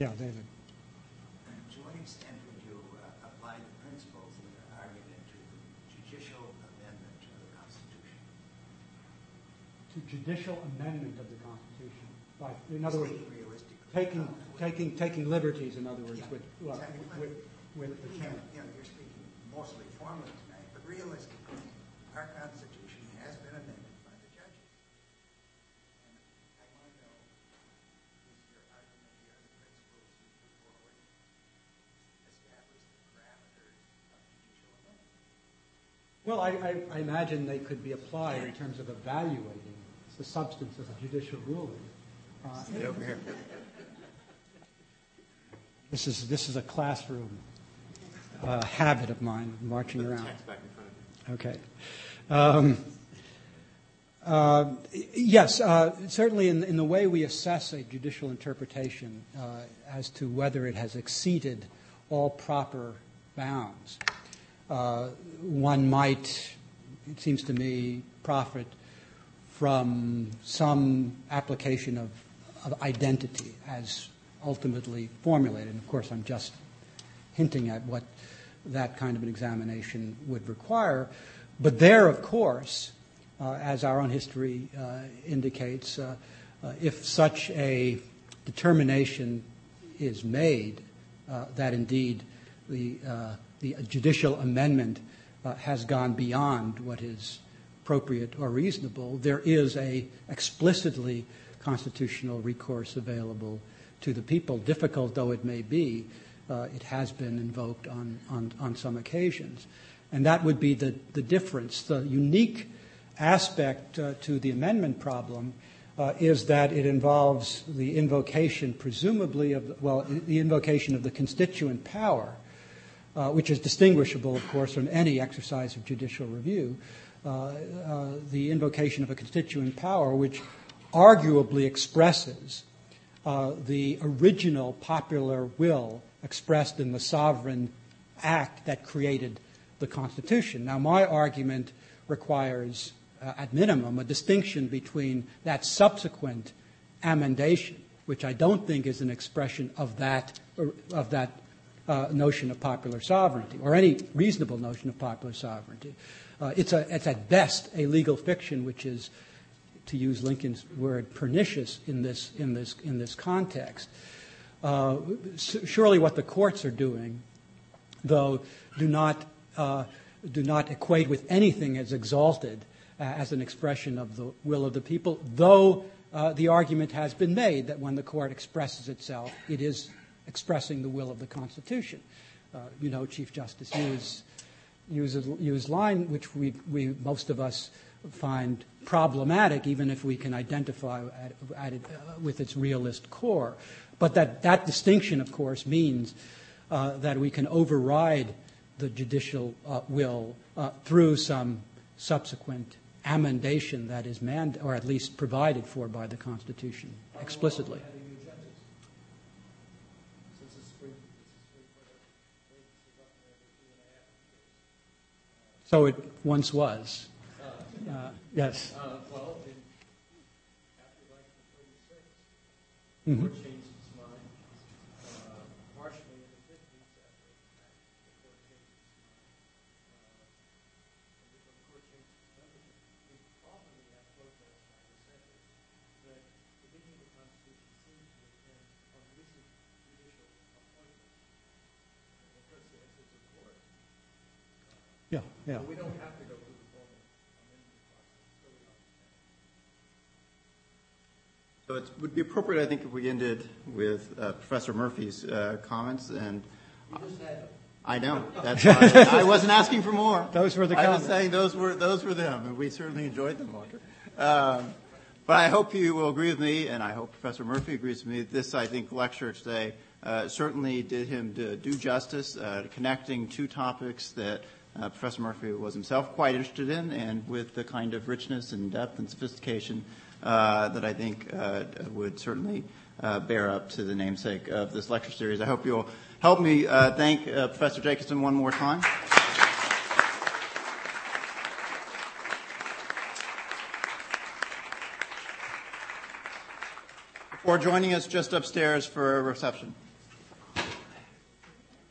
[SPEAKER 2] Yeah, David.
[SPEAKER 6] To what extent would you uh, apply the principles of your argument to judicial amendment to the Constitution?
[SPEAKER 2] To judicial amendment of the Constitution. By, in other words, taking, taking, taking liberties, in other words,
[SPEAKER 6] Yeah,
[SPEAKER 2] with, well,
[SPEAKER 6] exactly.
[SPEAKER 2] with, with the
[SPEAKER 6] You know,
[SPEAKER 2] chairman.
[SPEAKER 6] you know, you're speaking mostly formally tonight, but realistically, our Constitution has been amended by the judges. And I want to know, is your argument here, the principles you put forward, establish the parameters of judicial amendment?
[SPEAKER 2] Well, I, I, I imagine they could be applied in terms of evaluating the substance of a judicial ruling. Uh,
[SPEAKER 1] Stay over here.
[SPEAKER 2] This is, this is a classroom uh, habit of mine, marching around. Okay. Um, uh, yes, uh, certainly in, in the way we assess a judicial interpretation uh, as to whether it has exceeded all proper bounds, uh, one might, it seems to me, profit from some application of, of identity as ultimately formulated. And of course, I'm just hinting at what that kind of an examination would require. But there, of course, uh, as our own history uh, indicates, uh, uh if such a determination is made uh, that indeed the, uh, the judicial amendment has gone beyond what is appropriate or reasonable, there is a explicitly constitutional recourse available to the people, difficult though it may be, uh, it has been invoked on, some occasions. And that would be the, difference. The unique aspect uh, to the amendment problem uh, is that it involves the invocation, presumably, of, well, the invocation of the constituent power, which is distinguishable, of course, from any exercise of judicial review. Uh, uh, the invocation of a constituent power, which arguably expresses uh, the original popular will expressed in the sovereign act that created the Constitution. Now, my argument requires, at minimum, a distinction between that subsequent amendation, which I don't think is an expression of that, of that notion of popular sovereignty, or any reasonable notion of popular sovereignty. Uh, it's, at best a legal fiction, which is to use Lincoln's word, pernicious in this, context. Uh, surely what the courts are doing, though, do not, uh, do not equate with anything as exalted uh, as an expression of the will of the people, though uh, the argument has been made that when the court expresses itself, it is expressing the will of the Constitution. Uh, you know, Chief Justice Hughes used line, which we, we, most of us find problematic, even if we can identify at, at it, uh, with its realist core. But that, that distinction, of course, means uh, that we can override the judicial uh, will uh, through some subsequent amendation that is mand, or at least provided for by the Constitution explicitly.
[SPEAKER 5] Adding new judges. Since the Supreme, the Supreme Court vacancies up there every two and a half years.
[SPEAKER 2] So it once was. Uh, yes.
[SPEAKER 5] Uh, well, in, after the 36,
[SPEAKER 2] Mhm.
[SPEAKER 5] the court changed its mind. Uh, partially in the 50s, after the court changed its mind. Uh, and when the court changed its membership, we often we have protests by dissenters that the reading of the Constitution seems to depend on recent judicial appointments. And the president is a court.
[SPEAKER 2] Yeah, yeah.
[SPEAKER 5] But we don't have to go through the formal amendment process, so we understand.
[SPEAKER 1] So it would be appropriate, I think, if we ended with uh, Professor Murphy's uh, comments, and
[SPEAKER 5] You just had them.
[SPEAKER 1] I know <laughs> that's why I wasn't asking for more.
[SPEAKER 2] Those were the
[SPEAKER 1] I was
[SPEAKER 2] comments.
[SPEAKER 1] saying those were those were them, and we certainly enjoyed them, Walter. Um, but I hope you will agree with me, and I hope Professor Murphy agrees with me. This, I think, lecture today uh, certainly did him to do justice, uh, connecting two topics that uh, Professor Murphy was himself quite interested in, and with the kind of richness and depth and sophistication uh, that I think uh, would certainly uh, bear up to the namesake of this lecture series. I hope you'll help me uh, thank uh, Professor Jacobsohn one more time. Before joining us just upstairs for a reception.